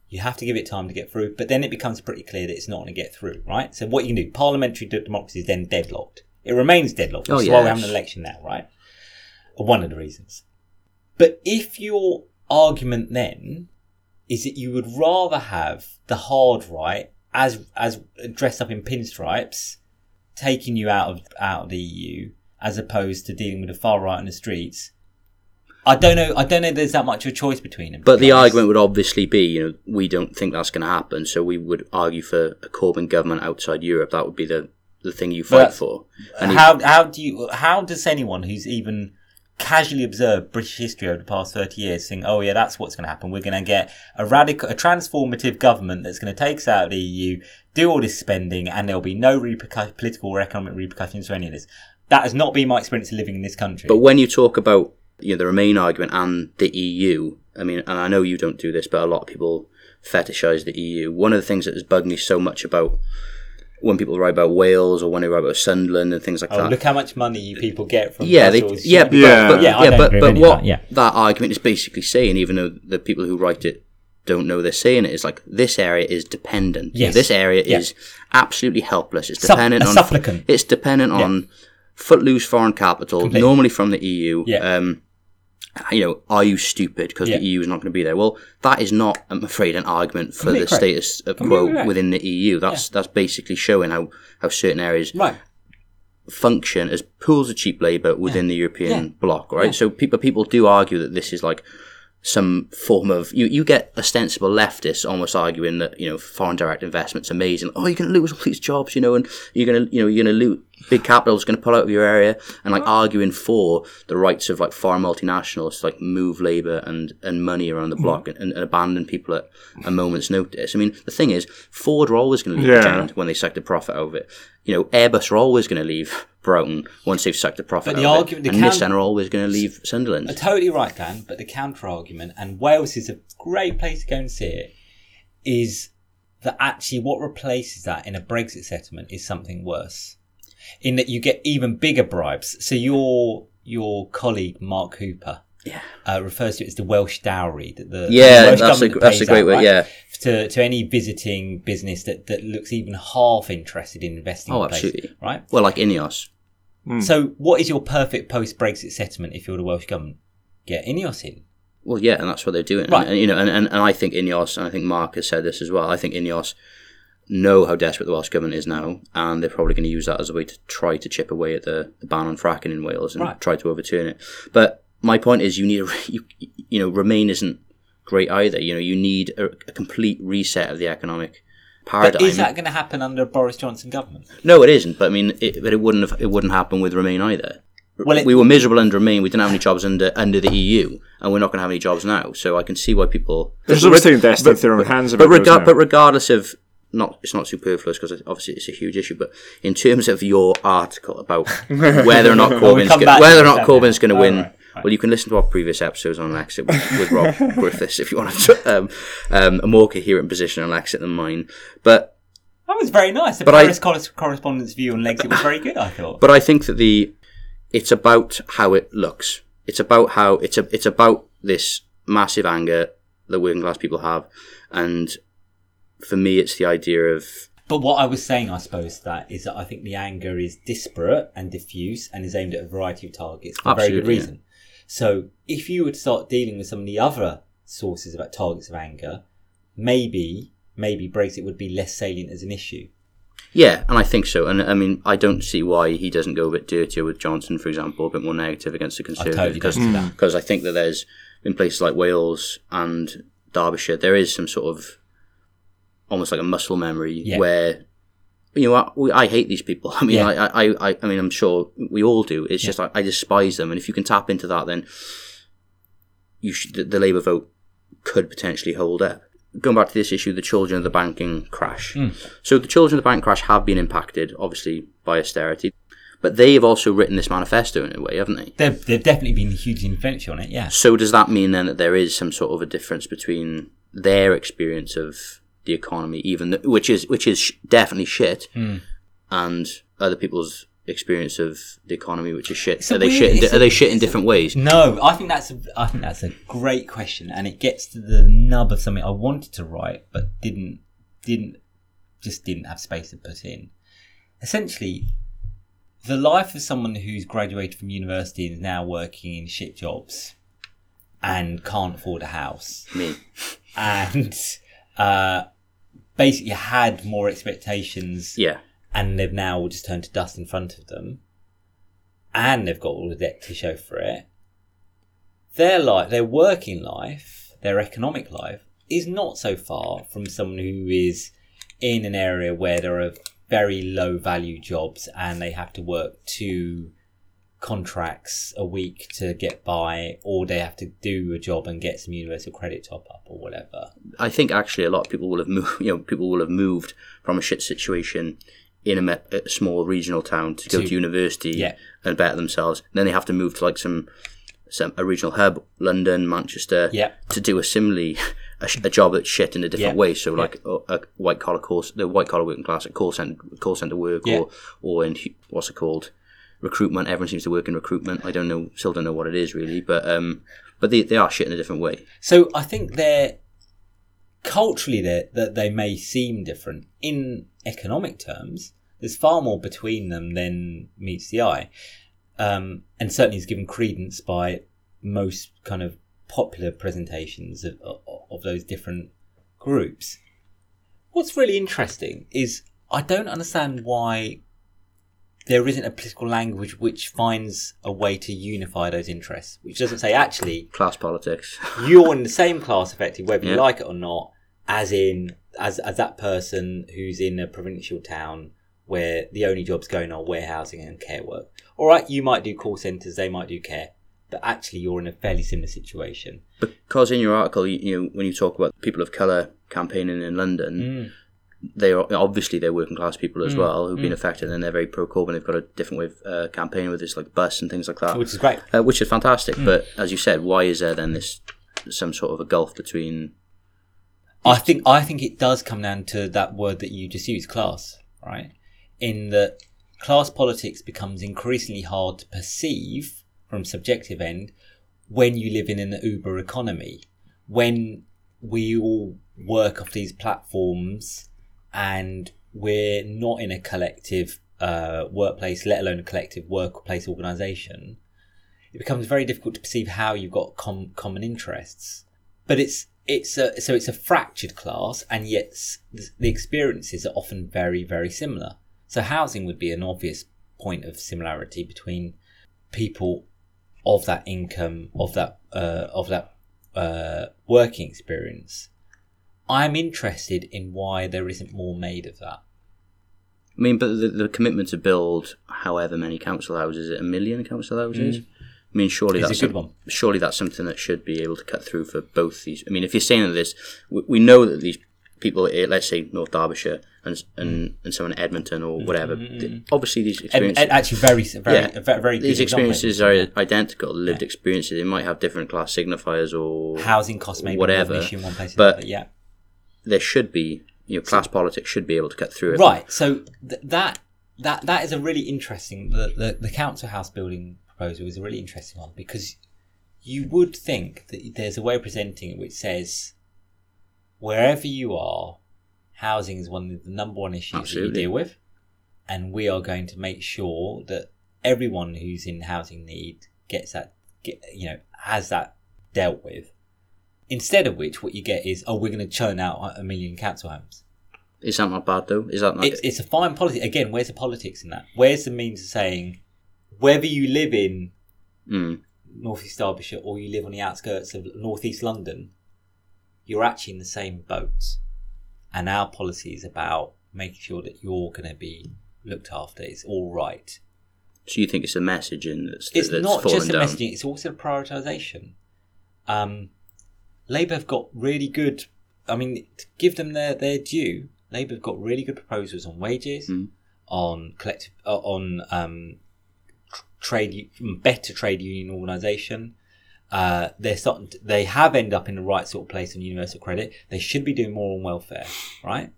Speaker 3: You have to give it time to get through, but then it becomes pretty clear that it's not going to get through, right? So what you can do, parliamentary de- democracy is then deadlocked. It remains deadlocked, which
Speaker 1: Oh,
Speaker 3: is why we're having an election now, right? One of the reasons. But if your argument then is that you would rather have the hard right as as dressed up in pinstripes taking you out of out of the EU as opposed to dealing with the far right in the streets. I don't know. I don't know. There's that much of a choice between them.
Speaker 1: But the
Speaker 3: to be honest.
Speaker 1: argument would obviously be, you know, we don't think that's going to happen, so we would argue for a Corbyn government outside Europe. That would be the, the thing you fight
Speaker 3: But-
Speaker 1: for. And he-
Speaker 3: how how do you how does anyone who's even casually observed British history over the past thirty years think, oh yeah, that's what's going to happen. We're going to get a radical, a transformative government that's going to take us out of the EU, do all this spending, and there'll be no repercu- political or economic repercussions for any of this. That has not been my experience of living in this country.
Speaker 1: but when you talk about you know the Remain argument and the EU, I mean, and I know you don't do this, but a lot of people fetishize the EU. One of the things that has bugged me so much about when people write about Wales or when they write about Sunderland and things like
Speaker 3: oh,
Speaker 1: that.
Speaker 3: look how much money you people get from
Speaker 1: Yeah, they, yeah, but,
Speaker 2: Yeah.
Speaker 1: but,
Speaker 3: Yeah,
Speaker 1: yeah, but, but what
Speaker 3: that, yeah.
Speaker 1: that argument is basically saying, even though the people who write it don't know they're saying it, is like this area is dependent.
Speaker 3: Yes.
Speaker 1: this area
Speaker 3: Yeah.
Speaker 1: is absolutely helpless. It's
Speaker 3: Sup-
Speaker 1: dependent
Speaker 3: a
Speaker 1: on
Speaker 3: supplicant.
Speaker 1: It's dependent on footloose foreign capital,
Speaker 3: Completely.
Speaker 1: normally from the EU.
Speaker 3: Yeah.
Speaker 1: Um, you know, are you stupid because
Speaker 3: Yeah.
Speaker 1: the EU is not going to be there? Well, that is not, I'm afraid, an argument for the
Speaker 3: correct.
Speaker 1: status of quo within the EU. That's that's basically showing how, how certain areas
Speaker 3: right.
Speaker 1: function as pools of cheap labour within the European
Speaker 3: Yeah.
Speaker 1: bloc, right?
Speaker 3: Yeah.
Speaker 1: So people people do argue that this is like some form of you, you get ostensible leftists almost arguing that you know foreign direct investment's amazing. Oh, you're going to lose all these jobs, you know, and you're going to you know you're going to lose big capital is going to pull out of your area, and like arguing for the rights of like foreign multinationals to like move labour and and money around the bloc and, and abandon people at a moment's notice. I mean, the thing is, Ford are always going to leave
Speaker 2: Yeah.
Speaker 1: when they suck the profit out of it. You know, Airbus are always going to leave Broughton once they've sucked the profit
Speaker 3: But the
Speaker 1: out
Speaker 3: argument-
Speaker 1: it. And
Speaker 3: coun-
Speaker 1: Nissan are always going to leave Sunderland.
Speaker 3: Uh, totally right, Dan. But the counter argument, and Wales is a great place to go and see it, is that actually what replaces that in a Brexit settlement is something worse. In that you get even bigger bribes. So your your colleague Mark Hooper
Speaker 1: Yeah.
Speaker 3: uh, refers to it as the Welsh dowry. That the
Speaker 1: Yeah,
Speaker 3: the Welsh
Speaker 1: that's a-
Speaker 3: government
Speaker 1: that's a
Speaker 3: pays
Speaker 1: great
Speaker 3: out,
Speaker 1: word,
Speaker 3: right?
Speaker 1: yeah.
Speaker 3: To to any visiting business that, that looks even half interested in investing.
Speaker 1: Oh,
Speaker 3: in the place,
Speaker 1: absolutely.
Speaker 3: right.
Speaker 1: Well, like Ineos.
Speaker 3: So what is your perfect post Brexit settlement if you're the Welsh government? Get Ineos in.
Speaker 1: Well, yeah, and that's what they're doing.
Speaker 3: Right.
Speaker 1: And, you know, and, and, and I think Ineos, and I think Mark has said this as well. I think Ineos know how desperate the Welsh government is now, and they're probably going to use that as a way to try to chip away at the, the ban on fracking in Wales and
Speaker 3: Right.
Speaker 1: try to overturn it. But my point is, you need a you, you know Remain isn't great either. You know, you need a, a complete reset of the economic paradigm.
Speaker 3: But is that going to happen under a Boris Johnson government?
Speaker 1: No, it isn't. But I mean, it, but it wouldn't have, it wouldn't happen with Remain either.
Speaker 3: Well, it-
Speaker 1: we were miserable under Remain. We didn't have any jobs under under the EU, and we're not going to have any jobs now. So I can see why people.
Speaker 2: They're just almost taking their own hands.
Speaker 1: But,
Speaker 2: about those
Speaker 1: rega- but regardless of not, it's not superfluous because obviously it's a huge issue. But in terms of your article about [LAUGHS] whether or not Corbyn's
Speaker 3: come
Speaker 1: go-
Speaker 3: back to
Speaker 1: whether or not? Corbyn's going to win,
Speaker 3: right, right.
Speaker 1: well, you can listen to our previous episodes on Lexit with, with Rob [LAUGHS] Griffiths if you want to, um, um, a more coherent position on Lexit than mine. But
Speaker 3: That was very nice. The
Speaker 1: But I-
Speaker 3: Paris corres- correspondence view on Lexit was very good, I thought.
Speaker 1: But I think that the it's about how it looks. It's about how it's a, it's about this massive anger that working class people have, and for me, it's the idea of
Speaker 3: But what I was saying, I suppose, that is that I think the anger is disparate and diffuse and is aimed at a variety of targets for a very good
Speaker 1: Absolutely, yeah.
Speaker 3: reason. So if you to start dealing with some of the other sources about targets of anger, maybe maybe Brexit would be less salient as an issue.
Speaker 1: Yeah, and I think so. And I mean, I don't see why he doesn't go a bit dirtier with Johnson, for example, a bit more negative against the Conservatives. because because I think that there's in places like Wales and Derbyshire, there is some sort of almost like a muscle memory
Speaker 3: Yeah.
Speaker 1: where you know I, I hate these people. [LAUGHS] I mean,
Speaker 3: Yeah.
Speaker 1: I, I, I, I mean, I'm sure we all do. It's just like I despise them, and if you can tap into that, then you should, the, the Labour vote could potentially hold up. Going back to this issue, the children of the banking crash. Hmm. So the children of the bank crash have been impacted, obviously, by austerity, but they have also written this manifesto in a way, haven't they?
Speaker 3: They've, they've definitely been hugely influential on it, yeah.
Speaker 1: So does that mean then that there is some sort of a difference between their experience of the economy, even th- which is which is sh- definitely shit, hmm. and other people's experience of the economy, which is shit? Are they
Speaker 3: weird-
Speaker 1: shit? In,
Speaker 3: it's
Speaker 1: di-
Speaker 3: a-
Speaker 1: are they shit in
Speaker 3: it's a-
Speaker 1: different ways?
Speaker 3: No, I think that's a, I think that's a great question, and it gets to the nub of something I wanted to write but didn't didn't just didn't have space to put in. Essentially, the life of someone who's graduated from university and is now working in shit jobs and can't afford a house
Speaker 1: Me, [LAUGHS]
Speaker 3: and uh, basically had more expectations
Speaker 1: yeah,
Speaker 3: and they've now just turned to dust in front of them, and they've got all the debt to show for it. Their life, their working life, their economic life is not so far from someone who is in an area where there are very low value jobs and they have to work two contracts a week to get by, or they have to do a job and get some universal credit top up or whatever.
Speaker 1: I think actually a lot of people will have moved. [LAUGHS] You know, people will have moved from a shit situation in a, me- a small regional town to go
Speaker 3: To-
Speaker 1: to university
Speaker 3: yeah.
Speaker 1: and better themselves. then they have to move to like some some a regional hub, London, Manchester,
Speaker 3: Yeah.
Speaker 1: to do a similarly a, sh- a job that's shit in a different
Speaker 3: Yeah.
Speaker 1: way. So like a, a white collar course, the white collar working class, at call center call center work,
Speaker 3: Yeah.
Speaker 1: or or in what's it called, recruitment. Everyone seems to work in recruitment. I don't know, still don't know what it is really, but um, but they they are shit in a different way.
Speaker 3: So I think they're culturally they that they may seem different in economic terms. There's far more between them than meets the eye, um, and certainly is given credence by most kind of popular presentations of, of, of those different groups. What's really interesting is I don't understand why there isn't a political language which finds a way to unify those interests, which doesn't say actually
Speaker 1: Class politics. [LAUGHS]
Speaker 3: you're in the same class effectively whether you like it or not as in as as that person who's in a provincial town where the only jobs going are warehousing and care work. All right you might do call centers they might do care but actually you're in a fairly similar situation.
Speaker 1: Because in your article, you, you know, when you talk about people of colour campaigning in London, mm. They are obviously they're working class people as well who've been affected, and they're very pro Corbyn. They've got a different way of uh, campaigning with this like bus and things like that,
Speaker 3: which is great
Speaker 1: uh, which is fantastic. But as you said, why is there then this some sort of a gulf between?
Speaker 3: I think I think it does come down to that word that you just used, class, right? In that class politics becomes increasingly hard to perceive from subjective end when you live in an Uber economy, when we all work off these platforms and we're not in a collective uh, workplace, let alone a collective workplace organisation. It becomes very difficult to perceive how you've got com- common interests but it's it's a so it's a fractured class and yet the experiences are often very very similar so housing would be an obvious point of similarity between people of that income of that uh, of that uh, working experience i'm interested in why there isn't more made of that
Speaker 1: I mean, but the, the commitment to build however many council houses, is it a million council houses? Mm. I mean, surely
Speaker 3: It's a
Speaker 1: that's
Speaker 3: good
Speaker 1: some-
Speaker 3: one.
Speaker 1: Surely that's something that should be able to cut through for both these. I mean, if you're saying that this, we, we know that these people, eh, let's say North Derbyshire and and, mm. and someone in Edmonton or mm-hmm, whatever, mm-hmm, th- mm-hmm. obviously these experiences,
Speaker 3: and actually very very
Speaker 1: Yeah.
Speaker 3: very,
Speaker 1: these
Speaker 3: example.
Speaker 1: experiences are identical, lived experiences. They might have different class signifiers or
Speaker 3: housing costs maybe
Speaker 1: whatever,
Speaker 3: more of an issue in one place
Speaker 1: but-
Speaker 3: but yeah
Speaker 1: there should be, you know, class politics should be able to cut through it.
Speaker 3: Right. So th- that that that is a really interesting. The, the the council house building proposal is a really interesting one because you would think that there's a way of presenting it which says wherever you are, housing is one of the number one issues that
Speaker 1: Absolutely.
Speaker 3: you deal with, and we are going to make sure that everyone who's in housing need gets that get, you know, has that dealt with. Instead of which, what you get is, oh, we're going to churn out a million council homes.
Speaker 1: Is that not bad though? Is that not?
Speaker 3: It's, it's a fine policy. Again, where's the politics in that? Where's the means of saying whether you live in
Speaker 1: Mm.
Speaker 3: North East Derbyshire or you live on the outskirts of North East London, you're actually in the same boat. And our policy is about making sure that you're going to be looked after. It's all right.
Speaker 1: So you think it's a message in that's,
Speaker 3: It's
Speaker 1: that's
Speaker 3: not just a
Speaker 1: down?
Speaker 3: messaging; it's also a prioritisation. Um, Labour have got really good. I mean, to give them their their due, Labour have got really good proposals on wages,
Speaker 1: Mm.
Speaker 3: on collective, uh, on um, trade, better trade union organisation. Uh, they're starting. To, they have ended up in the right sort of place on universal credit. They should be doing more on welfare, right?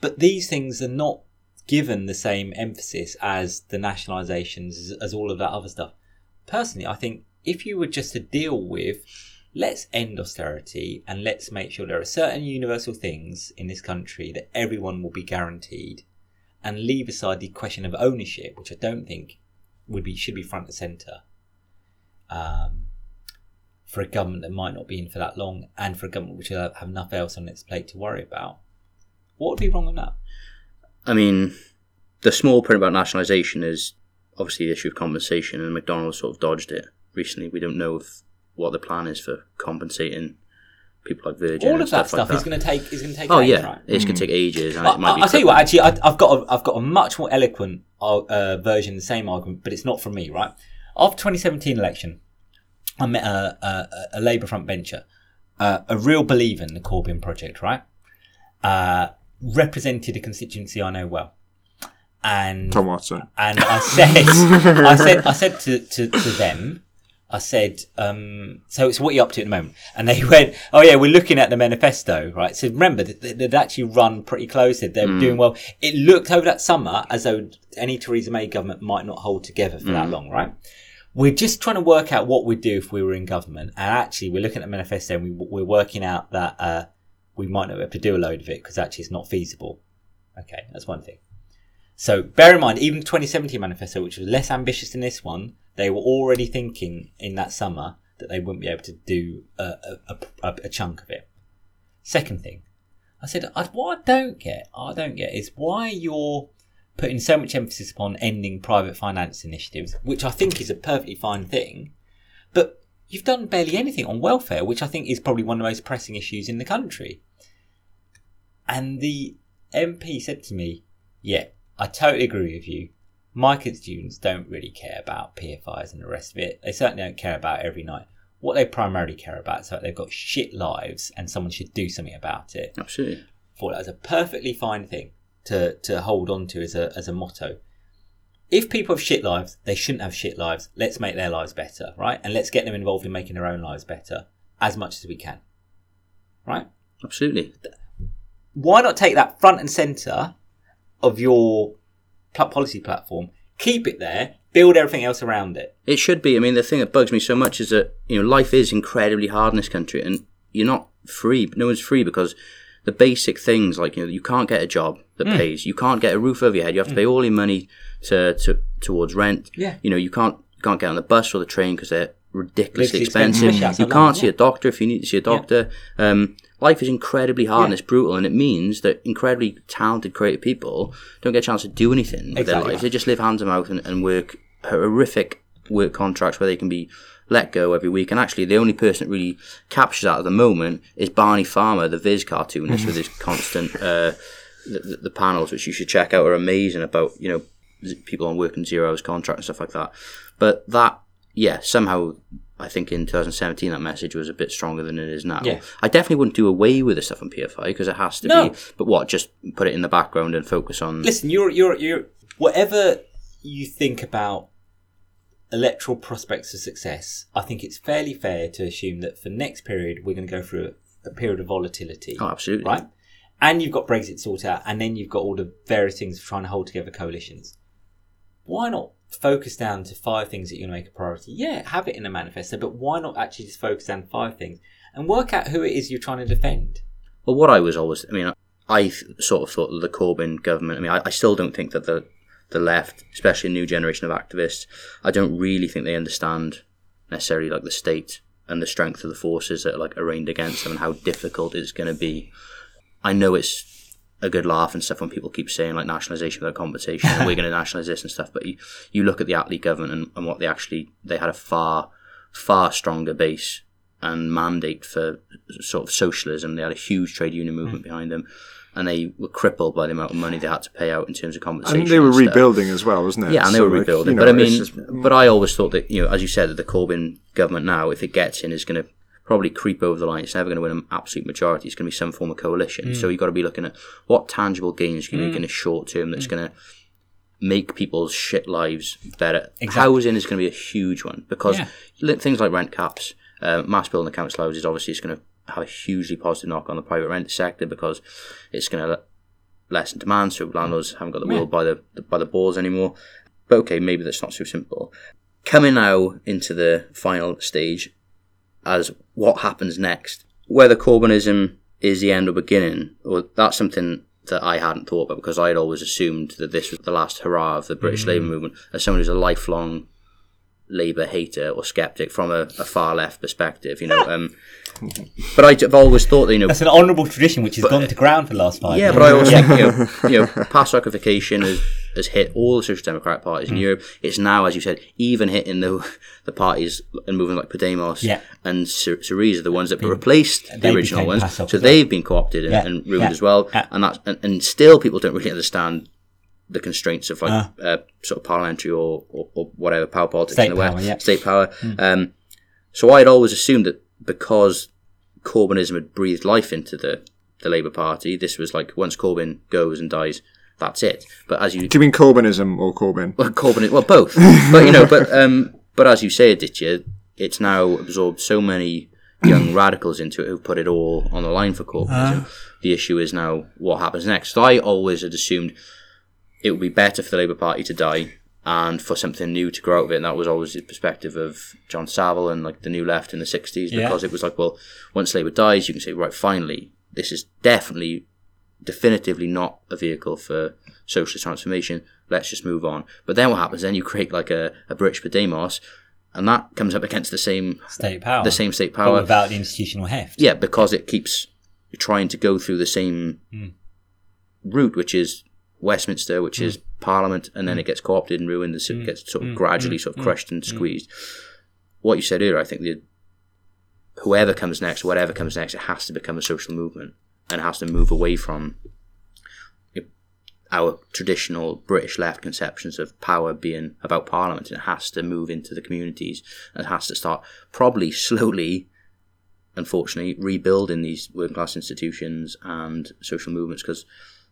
Speaker 3: But these things are not given the same emphasis as the nationalisations, as, as all of that other stuff. Personally, I think if you were just to deal with, let's end austerity and let's make sure there are certain universal things in this country that everyone will be guaranteed, and leave aside the question of ownership, which I don't think would be should be front and centre. Um, for a government that might not be in for that long, and for a government which will have enough else on its plate to worry about, what would be wrong with that?
Speaker 1: I mean, the small print about nationalisation is obviously the issue of compensation, and McDonnell's sort of dodged it recently. We don't know if, what the plan is for compensating people like Virgin.
Speaker 3: All
Speaker 1: and
Speaker 3: of that
Speaker 1: stuff,
Speaker 3: stuff
Speaker 1: like
Speaker 3: is going to take is going to take.
Speaker 1: Oh
Speaker 3: ages,
Speaker 1: yeah,
Speaker 3: right?
Speaker 1: it's going to take ages, and
Speaker 3: I,
Speaker 1: it might be.
Speaker 3: will tell you what. Actually, I, I've got a, I've got a much more eloquent uh, uh, version of the same argument, but it's not from me. Right after 2017 election, I met a, a, a Labour front bencher, uh, a real believer in the Corbyn project. Right, uh, represented a constituency I know well, and
Speaker 2: Tom Watson.
Speaker 3: and I said, I said, I said to, to, to them, I said, um, so it's what you're up to at the moment. And they [LAUGHS] went, oh yeah, we're looking at the manifesto, right? So remember, they- they'd actually run pretty close. They were doing well. It looked over that summer as though any Theresa May government might not hold together for that long, right? We're just trying to work out what we'd do if we were in government. And actually, we're looking at the manifesto and we, we're working out that, uh, we might not be able to do a load of it because actually it's not feasible. Okay, that's one thing. So bear in mind, even the 2017 manifesto, which was less ambitious than this one, they were already thinking in that summer that they wouldn't be able to do a, a, a, a chunk of it. Second thing, I said, I, what I don't get, I don't get is why you're putting so much emphasis upon ending private finance initiatives, which I think is a perfectly fine thing, but you've done barely anything on welfare, which I think is probably one of the most pressing issues in the country. And the MP said to me, Yeah, I totally agree with you. My kids' students don't really care about PFIs and the rest of it. They certainly don't care about every night. What they primarily care about is that they've got shit lives and someone should do something about it.
Speaker 1: Absolutely.
Speaker 3: thought that was a perfectly fine thing to, to hold on to as a, as a motto. If people have shit lives, they shouldn't have shit lives. Let's make their lives better, right? And let's get them involved in making their own lives better as much as we can, right?
Speaker 1: Absolutely.
Speaker 3: why not take that front and center of your policy platform, keep it there, build everything else around it?
Speaker 1: It should be. I mean, the thing that bugs me so much is that you know life is incredibly hard in this country, and you're not free. No one's free because the basic things like you know you can't get a job that
Speaker 3: Hmm.
Speaker 1: pays, you can't get a roof over your head, you have to pay all your money to, to towards rent.
Speaker 3: Yeah.
Speaker 1: You know you can't you can't get on the bus or the train because they're ridiculously
Speaker 3: expensive,
Speaker 1: expensive. [LAUGHS] You can't
Speaker 3: London,
Speaker 1: see a doctor if you need to see a doctor. Um, life is incredibly hard and it's brutal, and it means that incredibly talented, creative people don't get a chance to do anything with their lives. They just live hand to mouth and, and work horrific work contracts where they can be let go every week. And actually, the only person that really captures that at the moment is Barney Farmer, the Viz cartoonist, with his [LAUGHS] constant uh, the, the- the panels, which you should check out, are amazing about you know people on working zero hours contract and stuff like that. But that, yeah, somehow. I think in 2017 that message was a bit stronger than it is now.
Speaker 3: Yeah.
Speaker 1: I definitely wouldn't do away with the stuff on PFI because it has to
Speaker 3: No.
Speaker 1: be. But what? Just put it in the background and focus on.
Speaker 3: Listen, you're you're you're whatever you think about electoral prospects of success. I think it's fairly fair to assume that for next period we're going to go through a, a period of volatility.
Speaker 1: Oh, absolutely.
Speaker 3: right? And you've got Brexit sorted out, and then you've got all the various things trying to hold together coalitions. Why not focus down to five things that you're going to make a priority? Yeah, have it in a manifesto, but why not actually just focus down five things and work out who it is you're trying to defend?
Speaker 1: Well, what I was always, I mean, I sort of thought that the Corbyn government. I mean, I, I still don't think that the the left, especially a new generation of activists, I don't really think they understand necessarily like the state and the strength of the forces that are like arraigned against them and how difficult it's going to be. I know it's a good laugh and stuff when people keep saying like nationalisation without compensation and we're going [LAUGHS] to nationalise this and stuff, but you, you look at the Attlee government and, and what they actually they had a far far stronger base and mandate for sort of socialism. They had a huge trade union hmm. movement behind them. And they were crippled by the amount of money they had to pay out in terms of compensation.
Speaker 2: And they were
Speaker 1: stuff.
Speaker 2: rebuilding as well, wasn't it?
Speaker 1: Yeah, and they
Speaker 2: So,
Speaker 1: were
Speaker 2: like,
Speaker 1: rebuilding.
Speaker 2: you know,
Speaker 1: but I mean,
Speaker 2: just-
Speaker 1: but I always thought that you know, as you said, that the Corbyn government now, if it gets in, is going to probably creep over the line. It's never going to win an absolute majority. It's going to be some form of coalition. So mm. you've got to be looking at what tangible gains you can make mm. in the short term that's mm. going to make people's shit lives better. Housing is going to be a huge one because
Speaker 3: Yeah.
Speaker 1: things like rent caps, uh, mass building the council houses, obviously, is going to have a hugely positive knock on the private rent sector because it's going to lessen demand, so landlords haven't got the wool by the by the balls anymore. But okay, maybe that's not so simple. Coming now into the final stage, as what happens next, whether Corbynism is the end or beginning, or that's something that I hadn't thought about because I'd always assumed that this was the last hurrah of the British mm. Labour movement. As someone who's a lifelong Labour hater or skeptic from a, a far left perspective, you know. Um, but I, have always thought that you know
Speaker 3: That's an honourable tradition which has gone to ground for the last five
Speaker 1: yeah,
Speaker 3: years.
Speaker 1: but I always think you know, [LAUGHS] you know, Pasokification has, has hit all the social democratic parties in
Speaker 3: Mm.
Speaker 1: Europe. It's now, as you said, even hitting the the parties and moving like Podemos
Speaker 3: Yeah.
Speaker 1: and Sy- Syriza, the ones that replaced the original ones. So
Speaker 3: well.
Speaker 1: they've been co-opted and,
Speaker 3: Yeah,
Speaker 1: and ruined
Speaker 3: yeah,
Speaker 1: as well. And that and, and still people don't really understand the constraints of like
Speaker 3: Ah.
Speaker 1: uh, sort of parliamentary or, or, or whatever power politics
Speaker 3: State
Speaker 1: in the West,
Speaker 3: power, yeah. Hmm.
Speaker 1: state power. Um, so I had always assumed that because Corbynism had breathed life into the, the Labour Party, this was like once Corbyn goes and dies, that's it. But as you
Speaker 2: Do you mean Corbynism or Corbyn?
Speaker 1: well, Corbyn, well, both. [LAUGHS] but you know, but um, but as you say, Aditya, it's now absorbed so many young [CLEARS THROAT] radicals into it who put it all on the line for Corbynism. the issue is now what happens next. So I always had assumed it would be better for the Labour Party to die and for something new to grow out of it. And that was always the perspective of John Saville and like the New Left in the 60s
Speaker 3: Yeah.
Speaker 1: because it was like, well, once Labour dies, you can say, right, finally, this is definitely, definitively not a vehicle for socialist transformation. Let's just move on. But then what happens? Then you create like a, a British Podemos and that comes up against the same
Speaker 3: State power.
Speaker 1: the same state
Speaker 3: But
Speaker 1: power.
Speaker 3: without the institutional heft.
Speaker 1: Yeah, because it keeps trying to go through the same hmm. route, which is Westminster, which is mm. Parliament, and then it mm. gets co-opted and ruined. and It mm. gets sort of gradually sort of crushed and squeezed. What you said earlier, I think the whoever comes next, whatever comes next, it has to become a social movement and it has to move away from our traditional British left conceptions of power being about Parliament. It has to move into the communities and it has to start probably [LAUGHS] slowly unfortunately, rebuilding these working class institutions and social movements because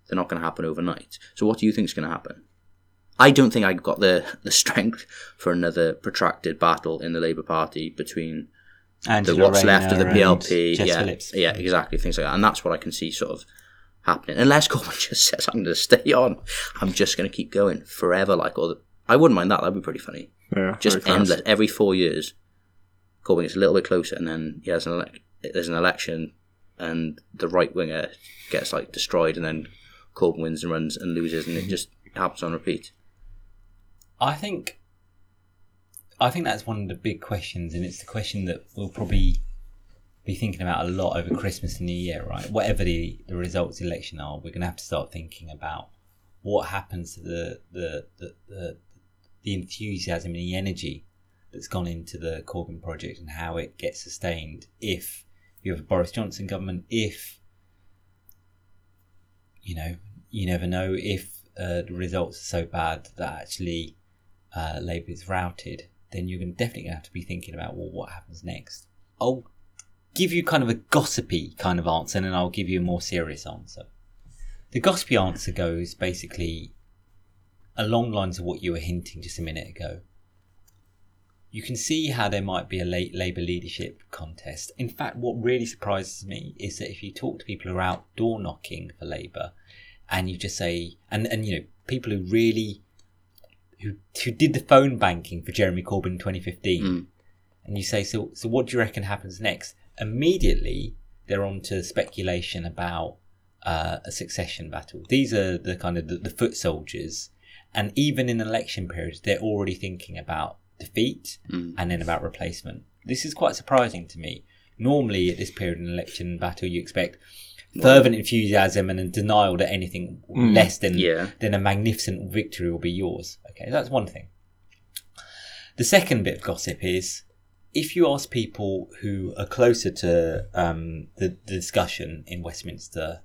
Speaker 1: they're not going to happen overnight. So, what do you think is going to happen? I don't think I've got the, the strength for another protracted battle in the Labour Party between the
Speaker 3: Angela
Speaker 1: what's left of the PLP. Yeah,
Speaker 3: Phillips.
Speaker 1: yeah, exactly, things like that. And that's what I can see sort of happening. Unless [LAUGHS] Corbyn just says, I'm going to stay on, I'm just going to keep going forever. Like all the, I wouldn't mind that. That'd be pretty funny.
Speaker 2: Yeah,
Speaker 1: Just
Speaker 2: very class.
Speaker 1: endless. Every four years, Corbyn gets a little bit closer, and then he has an elec there's an election, and the right winger gets like destroyed, and then Corbyn wins and runs and loses, and it mm-hmm. just happens on repeat.
Speaker 3: I think I think that's one of the big questions, and it's the question that we'll probably be thinking about a lot over Christmas and New Year, right? Whatever the, the results of the election are, we're going to have to start thinking about what happens to the the, the, the the enthusiasm and the energy that's gone into the Corbyn project and how it gets sustained if you have a Boris Johnson government, if you know, you never know if uh, the results are so bad that actually uh, Labour is routed, then you're definitely going to have to be thinking about well, what happens next. I'll give you kind of a gossipy kind of answer, and then I'll give you a more serious answer. The gossipy answer goes basically along lines of what you were hinting just a minute ago. You can see how there might be a late Labour leadership contest. In fact, what really surprises me is that if you talk to people who are out door knocking for Labour, and you just say, and and you know, people who really who who did the phone banking for Jeremy Corbyn in 2015,
Speaker 1: Mm.
Speaker 3: and you say, so so what do you reckon happens next? Immediately, they're on to speculation about uh, a succession battle. These are the kind of the, the foot soldiers, and even in election periods, they're already thinking about defeat and then about replacement. This is quite surprising to me. Normally, at this period in election battle, you expect fervent enthusiasm and a denial that anything less than
Speaker 1: Yeah.
Speaker 3: than a magnificent victory will be yours. Okay, that's one thing. The second bit of gossip is if you ask people who are closer to um, the, the discussion in Westminster,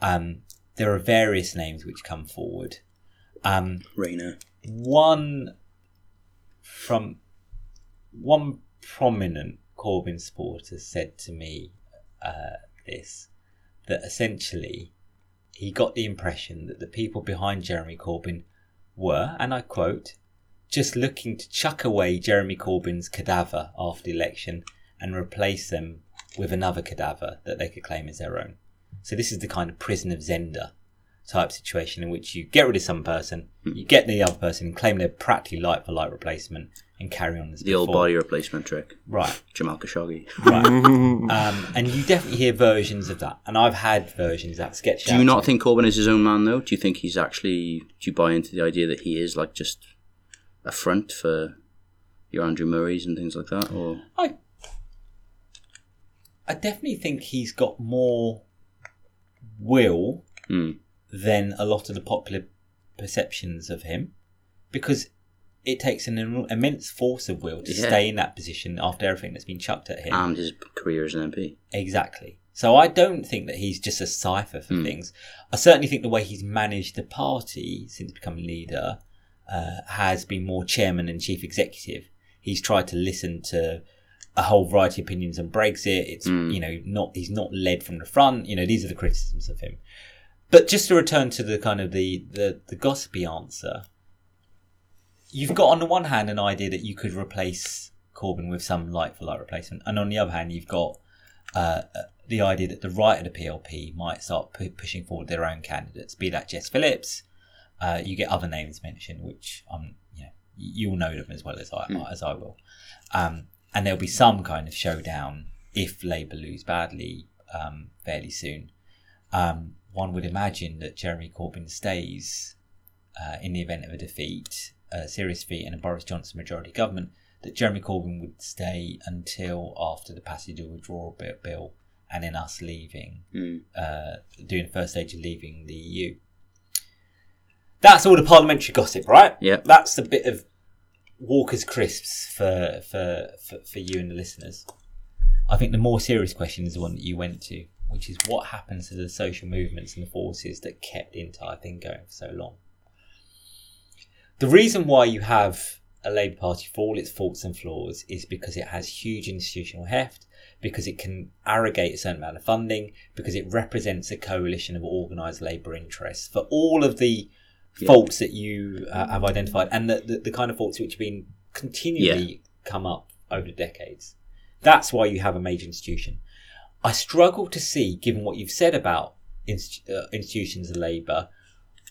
Speaker 3: um, there are various names which come forward. Um,
Speaker 1: Rayner.
Speaker 3: one from one prominent Corbyn supporter said to me uh, this that essentially he got the impression that the people behind Jeremy Corbyn were, and I quote, just looking to chuck away Jeremy Corbyn's cadaver after the election and replace them with another cadaver that they could claim as their own. So this is the kind of Prisoner of Zenda type situation in which you get rid of some person, hmm. you get the other person, claim they're practically like for like replacement, and carry on as
Speaker 1: The old body replacement trick.
Speaker 3: Right,
Speaker 1: Jamal Khashoggi.
Speaker 3: right. [LAUGHS] um, and you definitely hear versions of that, and I've had versions that sketched
Speaker 1: Do you not think Corbyn is his own man though? Do you think he's actually? Do you buy into the idea that he is like just a front for your Andrew Murray's and things like that? Or
Speaker 3: I, I definitely think he's got more will
Speaker 1: Hmm.
Speaker 3: than a lot of the popular perceptions of him, because it takes an im- immense force of will to
Speaker 1: Yeah.
Speaker 3: stay in that position after everything that's been chucked at him.
Speaker 1: and his career as an MP.
Speaker 3: Exactly. So I don't think that he's just a cipher for hmm. things. I certainly think the way he's managed the party since becoming leader uh, has been more chairman and chief executive. He's tried to listen to a whole variety of opinions on Brexit. It's hmm. you know not he's not led from the front. You know these are the criticisms of him. But just to return to the kind of the the, the gossipy answer, you've got on the one hand an idea that you could replace Corbyn with some light for like replacement, and on the other hand you've got uh, uh, the idea that the right of the PLP might start pu- pushing forward their own candidates, be that Jess Phillips. Uh, you get other names mentioned, which um, you know, you'll know them as well as I as I will. Um, and there'll be some kind of showdown if Labour lose badly um, fairly soon. Um, one would imagine that Jeremy Corbyn stays uh, in the event of a defeat, a serious defeat, and a Boris Johnson majority government. That Jeremy Corbyn would stay until after the passage of withdrawal bill, and then us leaving,
Speaker 1: Mm.
Speaker 3: uh, doing the first stage of leaving the EU. That's all the parliamentary gossip, right?
Speaker 1: Yep.
Speaker 3: That's the bit of Walker's crisps for, for, for, for you and the listeners. I think the more serious question is the one that you went to, which is what happens to the social movements and the forces that kept the entire thing going for so long. The reason why you have a Labour Party for all its faults and flaws is because it has huge institutional heft, because it can arrogate a certain amount of funding, because it represents a coalition of organised Labour interests. For all of the faults that you uh, have identified and the, the, the kind of faults which have been continually come up over the decades. That's why you have a major institution. I struggle to see, given what you've said about inst- uh, institutions of labour,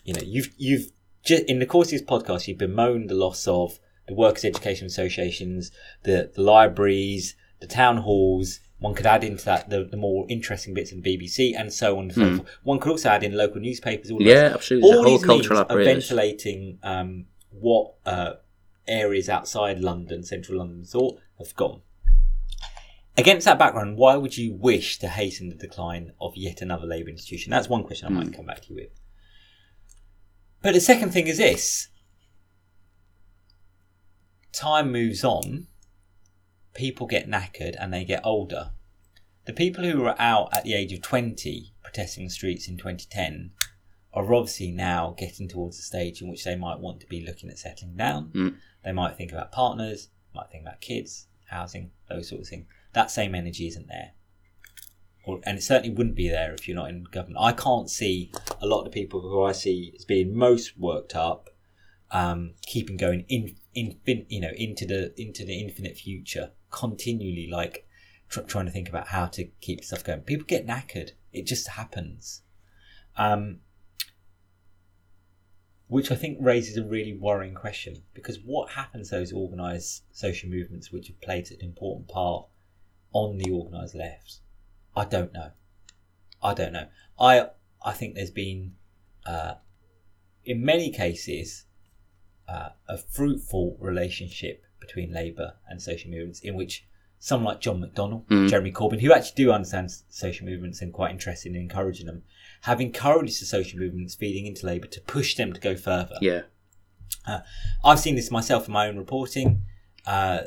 Speaker 3: you know, you've you've ju- in the course of this podcast, you've bemoaned the loss of the workers' education associations, the, the libraries, the town halls. One could add into that the, the more interesting bits of the BBC and so on and so forth. One could also add in local newspapers. All the
Speaker 1: Yeah, absolutely. The
Speaker 3: All
Speaker 1: whole
Speaker 3: these
Speaker 1: cultural
Speaker 3: of ventilating um, what uh, areas outside London, central London, thought have gone. Against that background, why would you wish to hasten the decline of yet another Labour institution? That's one question I might come back to you with. But the second thing is this time moves on, people get knackered and they get older. The people who were out at the age of 20 protesting the streets in 2010 are obviously now getting towards the stage in which they might want to be looking at settling down.
Speaker 1: Mm.
Speaker 3: They might think about partners, might think about kids, housing, those sorts of things. That same energy isn't there. Or, and it certainly wouldn't be there if you're not in government. I can't see a lot of people who I see as being most worked up, um, keeping going in, in, you know, into the into the infinite future, continually like tr- trying to think about how to keep stuff going. People get knackered. It just happens. Um, which I think raises a really worrying question because what happens to those organised social movements which have played an important part on the organised left? I don't know. I don't know. I I think there's been, uh, in many cases, uh, a fruitful relationship between Labour and social movements, in which someone like John McDonnell, Jeremy Corbyn, who actually do understand social movements and quite interested in encouraging them, have encouraged the social movements feeding into Labour to push them to go further.
Speaker 1: Yeah.
Speaker 3: I've seen this myself in my own reporting. Uh,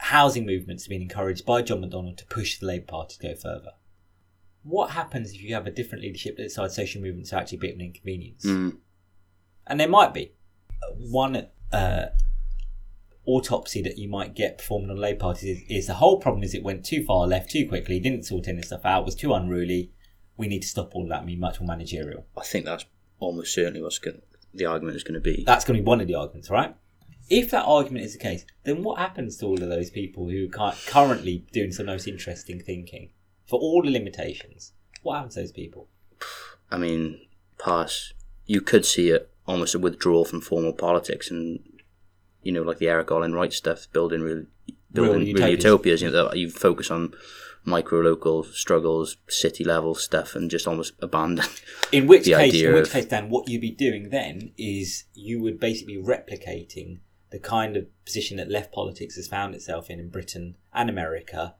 Speaker 3: housing movements have been encouraged by John McDonnell to push the Labour Party to go further. What happens if you have a different leadership that decides social movements are actually a bit of an inconvenience?
Speaker 1: Mm.
Speaker 3: And there might be. One uh, autopsy that you might get performed on Labour Party is, is the whole problem is it went too far left too quickly, didn't sort any stuff out, was too unruly. We need to stop all of that and be much more managerial.
Speaker 1: I think that's almost certainly what's going the argument is going to be.
Speaker 3: That's going to be one of the arguments, right? If that argument is the case, then what happens to all of those people who are currently doing some most interesting thinking for all the limitations? What happens to those people?
Speaker 1: I mean, pass. You could see it almost a withdrawal from formal politics, and you know, like the Erik Olin Wright stuff, building real, building
Speaker 3: Real
Speaker 1: real
Speaker 3: utopias.
Speaker 1: You know, you focus on micro local struggles, city level stuff, and just almost abandon. [LAUGHS]
Speaker 3: In which case, in which case, Dan, what you'd be doing then is you would basically be replicating the kind of position that left politics has found itself in in Britain and America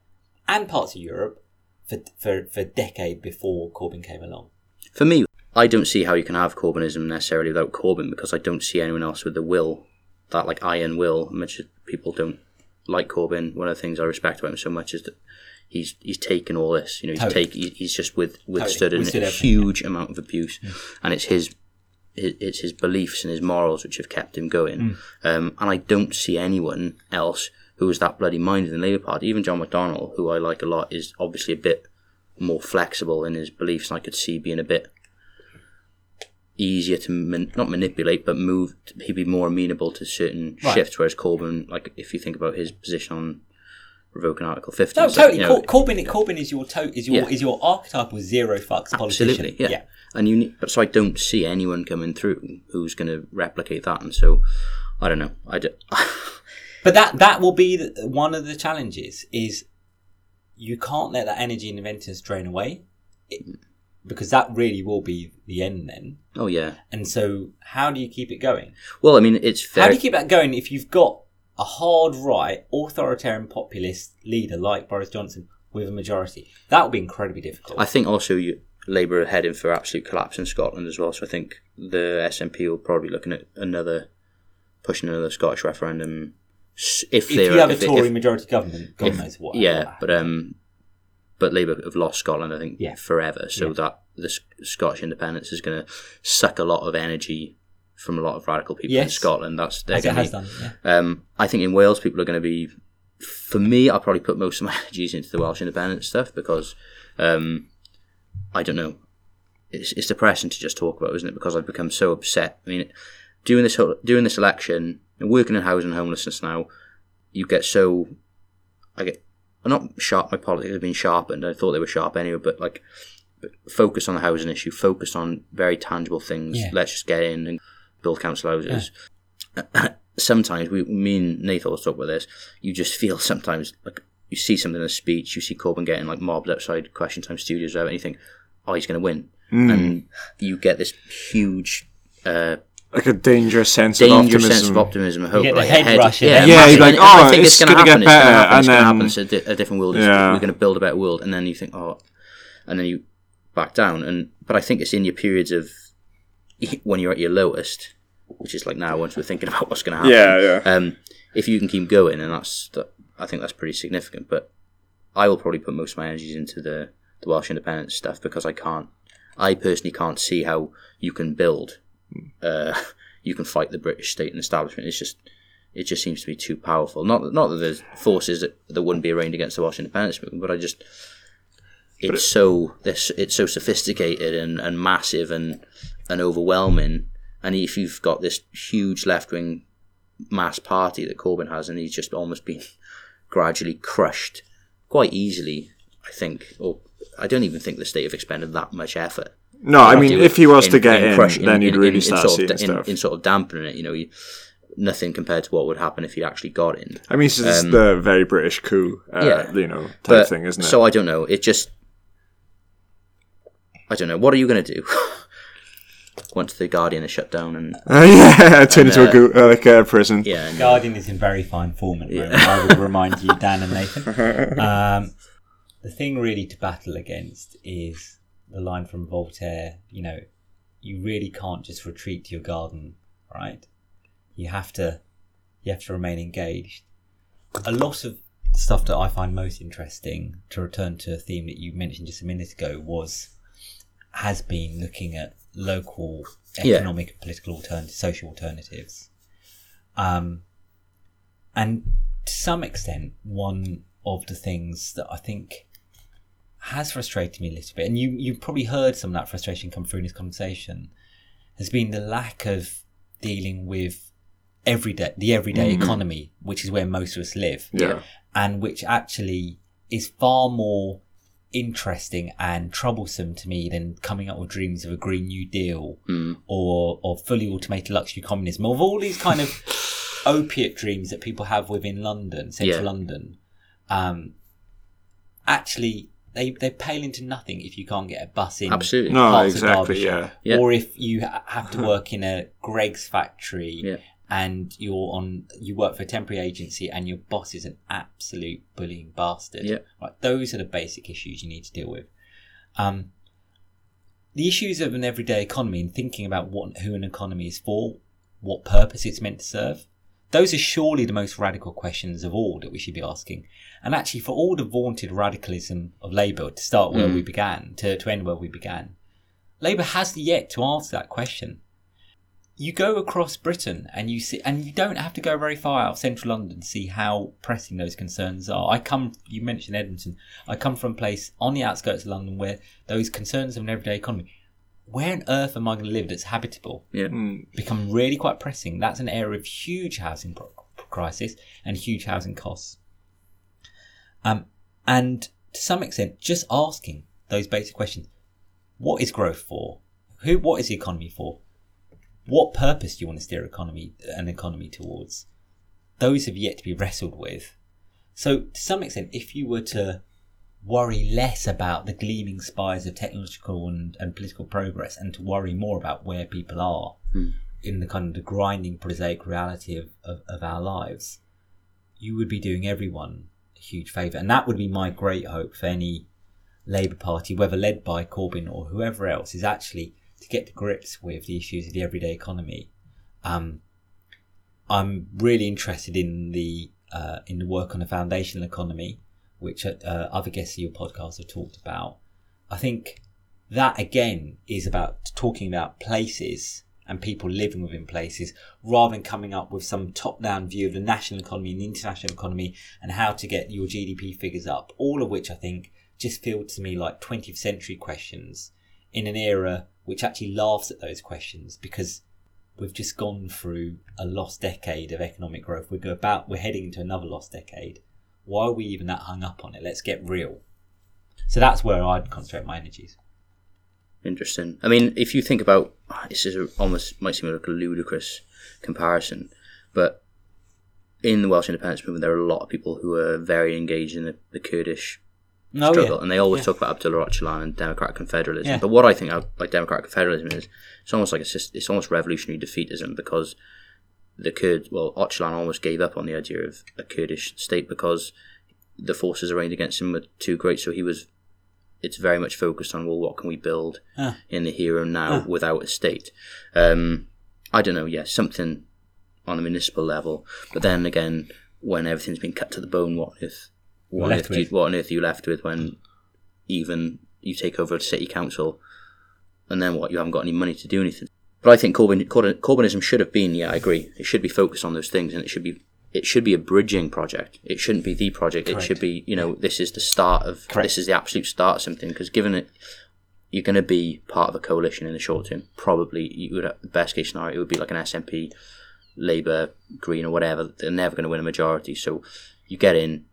Speaker 3: and parts of Europe for for for a decade before Corbyn came along.
Speaker 1: For me, I don't see how you can have Corbynism necessarily without Corbyn because I don't see anyone else with the will, that like iron will. Much people don't like Corbyn. One of the things I respect about him so much is that he's he's taken all this. You know, he's
Speaker 3: Totally.
Speaker 1: take he's just with withstood
Speaker 3: Withstood
Speaker 1: a huge amount of abuse, and it's his. It- It's his beliefs and his morals which have kept him going, um, and I don't see anyone else who is that bloody minded in the Labour Party. Even John McDonnell, who I like a lot, is obviously a bit more flexible in his beliefs, and I could see being a bit easier to man- not manipulate, but move. He'd be more amenable to certain
Speaker 3: Right.
Speaker 1: shifts. Whereas Corbyn, like if you think about his position on revoking Article Fifty,
Speaker 3: No, totally.
Speaker 1: you know,
Speaker 3: Cor- Corbyn, Corbyn is your to- is your
Speaker 1: Yeah.
Speaker 3: is your archetypal zero fucks politician.
Speaker 1: absolutely, yeah. And you, need, but so I don't see anyone coming through who's going to replicate that, and so I don't know. I do, [LAUGHS]
Speaker 3: But that that will be the, one of the challenges is you can't let that energy and inventiveness drain away, it, because that really will be the end then.
Speaker 1: oh yeah.
Speaker 3: And so, how do you keep it going?
Speaker 1: Well, I mean, it's fair.
Speaker 3: How do you keep that going if you've got a hard right, authoritarian populist leader like Boris Johnson with a majority? That would be incredibly difficult.
Speaker 1: I think also you, Labour are heading for absolute collapse in Scotland as well. So I think the SNP will probably be looking at another pushing another Scottish referendum if,
Speaker 3: if
Speaker 1: they
Speaker 3: you have a
Speaker 1: if they-
Speaker 3: Tory
Speaker 1: if-
Speaker 3: majority government, God knows what.
Speaker 1: yeah,
Speaker 3: what
Speaker 1: but um, but Labour have lost Scotland, I think,
Speaker 3: Yeah.
Speaker 1: forever. So
Speaker 3: Yeah.
Speaker 1: that the Scottish independence is going to suck a lot of energy from a lot of radical people in Scotland. That's they're
Speaker 3: as it
Speaker 1: going to
Speaker 3: has done. Yeah.
Speaker 1: Um, I think in Wales, people are going to be. For me, I'll probably put most of my [LAUGHS] energies into the Welsh independence stuff because um, I don't know. It's, it's depressing to just talk about, isn't it? Because I've become so upset. I mean, doing this whole- doing this election and working in housing and homelessness now, you get so. I get I'm not sharp. My politics have been sharpened. I thought they were sharp anyway, but like focus on the housing issue, focus on very tangible things.
Speaker 3: Yeah.
Speaker 1: Let's just get in and build council houses. [CLEARS THROAT] sometimes we, me and Nathan always talk about this. You just feel sometimes like you see something in a speech, you see Corbyn getting like mobbed outside Question Time Studios, or whatever, and you think, oh, he's going to win, and you get this huge, uh,
Speaker 2: Like a dangerous sense of
Speaker 1: dangerous
Speaker 2: optimism.
Speaker 1: sense of optimism and hope.
Speaker 3: get the
Speaker 1: like,
Speaker 3: head
Speaker 1: ahead-
Speaker 3: rush,
Speaker 1: yeah,
Speaker 3: yeah.
Speaker 2: Yeah, you're like,
Speaker 1: And I
Speaker 2: oh,
Speaker 1: think
Speaker 2: it's
Speaker 1: gonna
Speaker 2: gonna get
Speaker 1: happen, it's gonna
Speaker 2: better,
Speaker 1: happen, it's
Speaker 2: and
Speaker 1: gonna
Speaker 2: then-
Speaker 1: happen. It's a, di- a different world.
Speaker 2: Yeah.
Speaker 1: We're going to build a better world, and then you think, oh, and then you back down. And but I think it's in your periods of [LAUGHS] when you're at your lowest, which is like now, once we're thinking about what's going to happen.
Speaker 2: Yeah, yeah.
Speaker 1: Um, if you can keep going, and that's that, I think that's pretty significant. But I will probably put most of my energies into the the Welsh independence stuff because I can't. I personally can't see how you can build. Uh, [LAUGHS] you can fight the British state and establishment. It's just. It just seems to be too powerful. Not not that there's forces that, that wouldn't be arraigned against the Welsh independence movement, but I just it's so this it's so sophisticated and, and massive and and overwhelming. And if you've got this huge left wing mass party that Corbyn has, and he's just almost been [LAUGHS] gradually crushed quite easily, I think. Or I don't even think the state have expended that much effort.
Speaker 2: No, I mean, if he was
Speaker 1: in-
Speaker 2: to get in,
Speaker 1: crush-
Speaker 2: then you'd really start
Speaker 1: sort
Speaker 2: seeing
Speaker 1: of,
Speaker 2: stuff.
Speaker 1: in, in sort of dampening it. You know, you, nothing compared to what would happen if he actually got in.
Speaker 2: I mean, it's just the very British coup, uh,
Speaker 1: um, yeah.
Speaker 2: you know, type
Speaker 1: But-
Speaker 2: thing, isn't it?
Speaker 1: So I don't know. It just, I don't know. What are you going to do? [LAUGHS] once the Guardian is shut down and
Speaker 2: Uh, [LAUGHS] yeah, turn into
Speaker 1: uh,
Speaker 2: a go- uh, like a prison.
Speaker 1: yeah, and,
Speaker 3: Guardian is in very fine form at the moment. I would remind you, Dan and Nathan. [LAUGHS] Um, the thing really to battle against is the line from Voltaire. You know, you really can't just retreat to your garden, right? You have to, you have to remain engaged. A lot of stuff that I find most interesting, to return to a theme that you mentioned just a minute ago, was has been looking at local
Speaker 1: Yeah.
Speaker 3: economic and political alternatives, social alternatives. Um, and to some extent, one of the things that I think has frustrated me a little bit, and you you've probably heard some of that frustration come through in this conversation, has been the lack of dealing with everyday the everyday economy, which is where most of us live
Speaker 2: Yeah.
Speaker 3: and which actually is far more interesting and troublesome to me than coming up with dreams of a Green New Deal or or fully automated luxury communism, of all these kind of opiate dreams that people have within London, central
Speaker 1: Yeah.
Speaker 3: London. Um, actually, they they pale into nothing if you can't get a bus in
Speaker 1: absolutely.
Speaker 2: No,
Speaker 3: parts of
Speaker 2: exactly.
Speaker 3: Derbyshire.
Speaker 2: Yeah.
Speaker 1: Yeah.
Speaker 3: or if you have to [LAUGHS] work in a Greggs factory
Speaker 1: Yeah.
Speaker 3: and you're on you work for a temporary agency and your boss is an absolute bullying bastard
Speaker 1: Yeah.
Speaker 3: right those are the basic issues you need to deal with um the issues of an everyday economy and thinking about what who an economy is for what purpose it's meant to serve those are surely the most radical questions of all that we should be asking and actually for all the vaunted radicalism of labour to start where hmm. we began to, to end where we began labour has yet to answer that question you go across Britain and you see, and you don't have to go very far out of central London to see how pressing those concerns are. I come, you mentioned Edmonton. I come from a place on the outskirts of London where those concerns of an everyday economy, where on earth am I going to live that's habitable,
Speaker 1: Yeah.
Speaker 3: become really quite pressing. That's an area of huge housing pro- crisis and huge housing costs. Um, and to some extent, just asking those basic questions: What is growth for? Who? What is the economy for? what purpose do you want to steer economy an economy towards? Those have yet to be wrestled with. So to some extent, if you were to worry less about the gleaming spires of technological and, and political progress and to worry more about where people are in the kind of the grinding prosaic reality of, of, of our lives, you would be doing everyone a huge favour. And that would be my great hope for any Labour Party, whether led by Corbyn or whoever else, is actually to get to grips with the issues of the everyday economy. Um, I'm really interested in the uh, in the work on the foundational economy, which uh, other guests of your podcast have talked about. I think that again is about talking about places and people living within places rather than coming up with some top down view of the national economy and the international economy and how to get your GDP figures up, all of which I think just feel to me like 20th century questions in an era which actually laughs at those questions because we've just gone through a lost decade of economic growth. We're about we're heading into another lost decade. Why are we even that hung up on it? Let's get real. So that's where I'd concentrate my energies.
Speaker 1: Interesting. I mean, if you think about this, is a, almost might seem like a ludicrous comparison, but in the Welsh independence movement, there are a lot of people who are very engaged in the, the Kurdish
Speaker 3: No,
Speaker 1: struggle,
Speaker 3: Oh, yeah.
Speaker 1: and they always
Speaker 3: Yeah.
Speaker 1: talk about Abdullah Öcalan and democratic confederalism.
Speaker 3: Yeah.
Speaker 1: But what I think of, like democratic confederalism is, it's almost like it's almost revolutionary defeatism because the Kurd, well, Öcalan almost gave up on the idea of a Kurdish state because the forces arrayed against him were too great. So he was, it's very much focused on well, what can we build
Speaker 3: Ah.
Speaker 1: in the here and now without a state. Um, I don't know, yeah, something on a municipal level. But then again, when everything's been cut to the bone, what earth? What you, what on earth are you left with when even you take over a city council, and then what? You haven't got any money to do anything. But I think Corbyn, Corbyn, Corbynism should have been. Yeah, I agree. It should be focused on those things, and it should be. It should be a bridging project. It shouldn't be the project. It should be, you know, this is the start of.
Speaker 3: Correct.
Speaker 1: This is the absolute start of something. Because given it, you're going to be part of a coalition in the short term. Probably, you would. The best case scenario, it would be like an SNP, Labour, Green, or whatever. They're never going to win a majority. So, you get in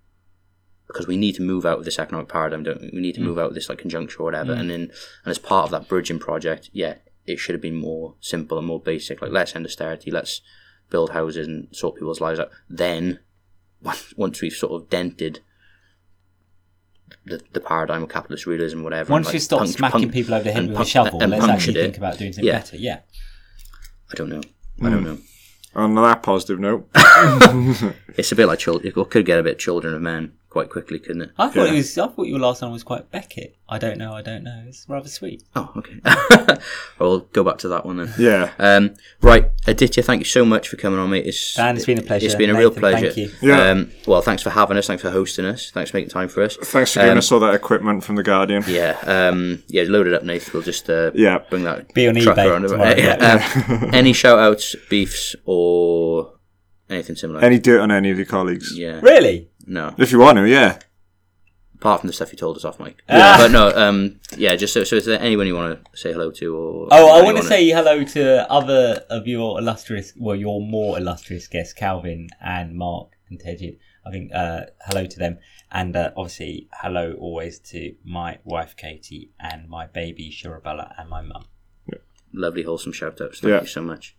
Speaker 1: because we need to move out of this economic paradigm, don't we? We need to mm. move out of this like conjuncture or whatever. Mm. And then, and as part of that bridging project, yeah, it should have been more simple and more basic. Like, let's end austerity, let's build houses and sort people's lives out. Then, once once we've sort of dented the, the paradigm of capitalist realism, whatever.
Speaker 3: Once
Speaker 1: and,
Speaker 3: we stop
Speaker 1: punct-
Speaker 3: smacking
Speaker 1: punct-
Speaker 3: people over the head
Speaker 1: and
Speaker 3: with a shovel,
Speaker 1: and
Speaker 3: let's actually
Speaker 1: it.
Speaker 3: think about doing something
Speaker 1: Yeah.
Speaker 3: better. Yeah.
Speaker 1: I don't know. I hmm. don't know.
Speaker 2: On that positive note, [LAUGHS]
Speaker 1: It's a bit like children. It could get a bit children of men quite quickly, couldn't it?
Speaker 3: I thought
Speaker 2: Yeah.
Speaker 3: it was. I thought your last one was quite Beckett. I don't know. I don't know. It's rather sweet.
Speaker 1: Oh, okay. [LAUGHS] I'll go back to that one then.
Speaker 2: yeah,
Speaker 1: Um, right, Aditya, thank you so much for coming on, mate. It's,
Speaker 3: Dan, it's been a pleasure.
Speaker 1: It's been a real pleasure.
Speaker 3: thank you.
Speaker 2: Yeah.
Speaker 1: Um, well, thanks for having us. Thanks for hosting us. Thanks for making time for us.
Speaker 2: thanks for giving
Speaker 1: Um,
Speaker 2: us all that equipment from the Guardian.
Speaker 1: Yeah, um, yeah, load it up, Nathan. We'll just uh,
Speaker 2: Yeah.
Speaker 1: bring that
Speaker 3: Be on eBay
Speaker 1: around.
Speaker 3: tomorrow,
Speaker 1: um, [LAUGHS] any shout outs, beefs, or anything similar?
Speaker 2: Any dirt on any of your colleagues?
Speaker 1: yeah,
Speaker 3: Really?
Speaker 1: No.
Speaker 2: If you want to, yeah.
Speaker 1: Apart from the stuff you told us off, Mike.
Speaker 3: Ah.
Speaker 1: But no, um, yeah. Just so, so is there anyone you want to say hello to, or
Speaker 3: Oh, I want to say hello to other of your illustrious, well, your more illustrious guests, Calvin and Mark and Tejid. I think uh, hello to them, and uh, obviously hello always to my wife Katie and my baby Shurabella and my mum.
Speaker 1: lovely, wholesome shout outs. Thank
Speaker 2: Yeah.
Speaker 1: you so much.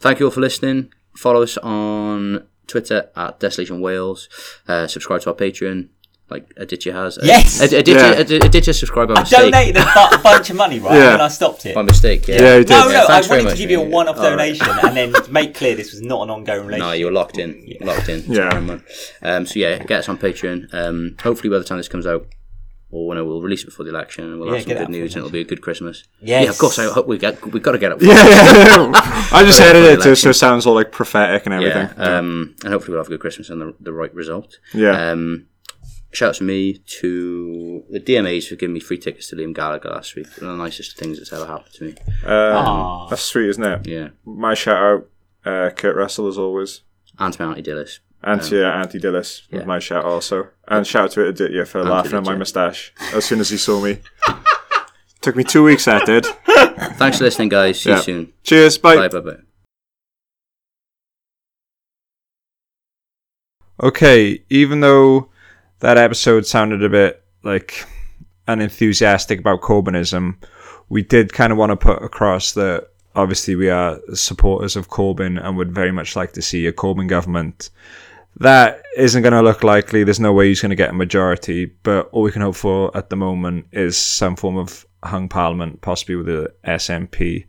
Speaker 1: Thank you all for listening. Follow us on Twitter at Desolation Wales. Uh, subscribe to our Patreon, like Aditya has.
Speaker 3: Yes!
Speaker 1: Ad- Aditya,
Speaker 2: Yeah.
Speaker 1: Ad- Aditya subscribed by
Speaker 3: I
Speaker 1: mistake.
Speaker 3: donated a bu- bunch of money, right?
Speaker 2: Yeah.
Speaker 3: And I stopped it.
Speaker 1: By mistake, yeah.
Speaker 2: Yeah, you did.
Speaker 3: No,
Speaker 1: Yeah,
Speaker 3: no, I
Speaker 1: thanks very
Speaker 3: wanted to give you a one-off
Speaker 1: All right.
Speaker 3: donation and then [LAUGHS] make clear this was not an ongoing relationship.
Speaker 1: No, you were locked in. Locked in.
Speaker 2: Yeah.
Speaker 1: Tomorrow, Um, so yeah, get us on Patreon. Um, hopefully by the time this comes out, or when we'll release it before the election, and we'll
Speaker 3: Yeah,
Speaker 1: have some good news, and it'll be a good Christmas.
Speaker 3: Yes.
Speaker 1: Yeah, of course. I hope we get. We've got to get up.
Speaker 2: Yeah, yeah. [LAUGHS] I just [LAUGHS]
Speaker 1: For the
Speaker 2: edited it
Speaker 1: election.
Speaker 2: so it sounds all like prophetic and
Speaker 1: Yeah,
Speaker 2: everything.
Speaker 1: um, and hopefully we'll have a good Christmas and the, the right result.
Speaker 2: Yeah.
Speaker 1: Um, shout out to me to the DMAs for giving me free tickets to Liam Gallagher last week. One of the nicest things that's ever happened to me.
Speaker 2: Um, that's sweet, isn't it?
Speaker 1: Yeah,
Speaker 2: My shout out, uh, Kurt Russell as always.
Speaker 1: and to my auntie Dillis.
Speaker 2: And yeah, um, uh, Auntie Dillis was
Speaker 1: yeah.
Speaker 2: my shout also. And shout out to Aditya for laughing at my moustache as soon as he saw me. [LAUGHS] Took me two weeks, that did.
Speaker 1: Thanks for listening, guys. See
Speaker 2: Yeah.
Speaker 1: you soon.
Speaker 2: Cheers, bye.
Speaker 1: Bye, bye, bye.
Speaker 2: Okay, even though that episode sounded a bit like unenthusiastic about Corbynism, we did kind of want to put across that obviously we are supporters of Corbyn and would very much like to see a Corbyn government. That isn't going to look likely. There's no way he's going to get a majority, but all we can hope for at the moment is some form of hung parliament, possibly with the SNP.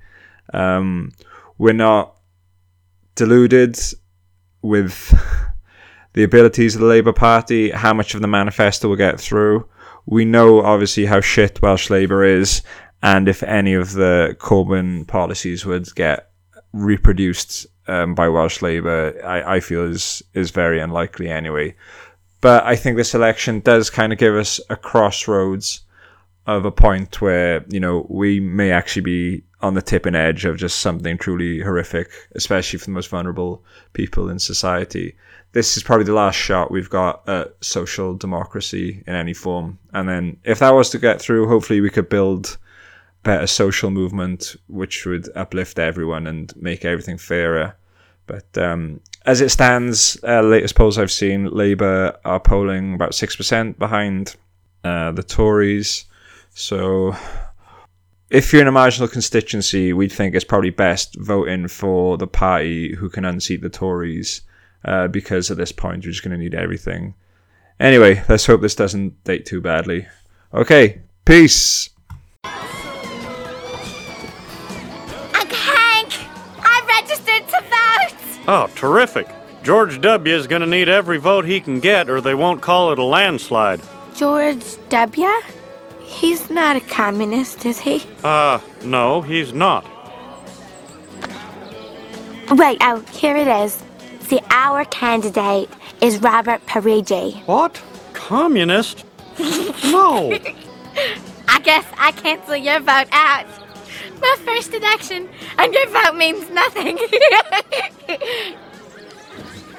Speaker 2: Um, we're not deluded with [LAUGHS] the abilities of the Labour Party, how much of the manifesto will get through. We know obviously how shit Welsh Labour is, and if any of the Corbyn policies would get reproduced um, by Welsh Labour, I, I feel is is very unlikely anyway. But I think this election does kind of give us a crossroads of a point where you know we may actually be on the tipping edge of just something truly horrific, especially for the most vulnerable people in society. This is probably the last shot we've got at social democracy in any form. And then if that was to get through, hopefully we could build better social movement which would uplift everyone and make everything fairer. But um, as it stands, uh, latest polls I've seen, Labour are polling about six percent behind uh, the Tories. So, if you're in a marginal constituency, we'd think it's probably best voting for the party who can unseat the Tories, uh, because at this point you're just going to need everything. Anyway, let's hope this doesn't date too badly. Okay, peace.
Speaker 4: Oh, terrific. George W. is going to need every vote he can get, or they won't call it a landslide.
Speaker 5: George W? He's not a communist, is he?
Speaker 4: Uh, no, he's not.
Speaker 5: Wait, oh, here it is. See, our candidate is Robert Parigi.
Speaker 4: What? Communist? no. [LAUGHS]
Speaker 5: I guess I cancel your vote out. My first deduction. and your vote means nothing. [LAUGHS]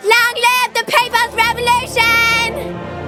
Speaker 5: Long live the paper's revolution!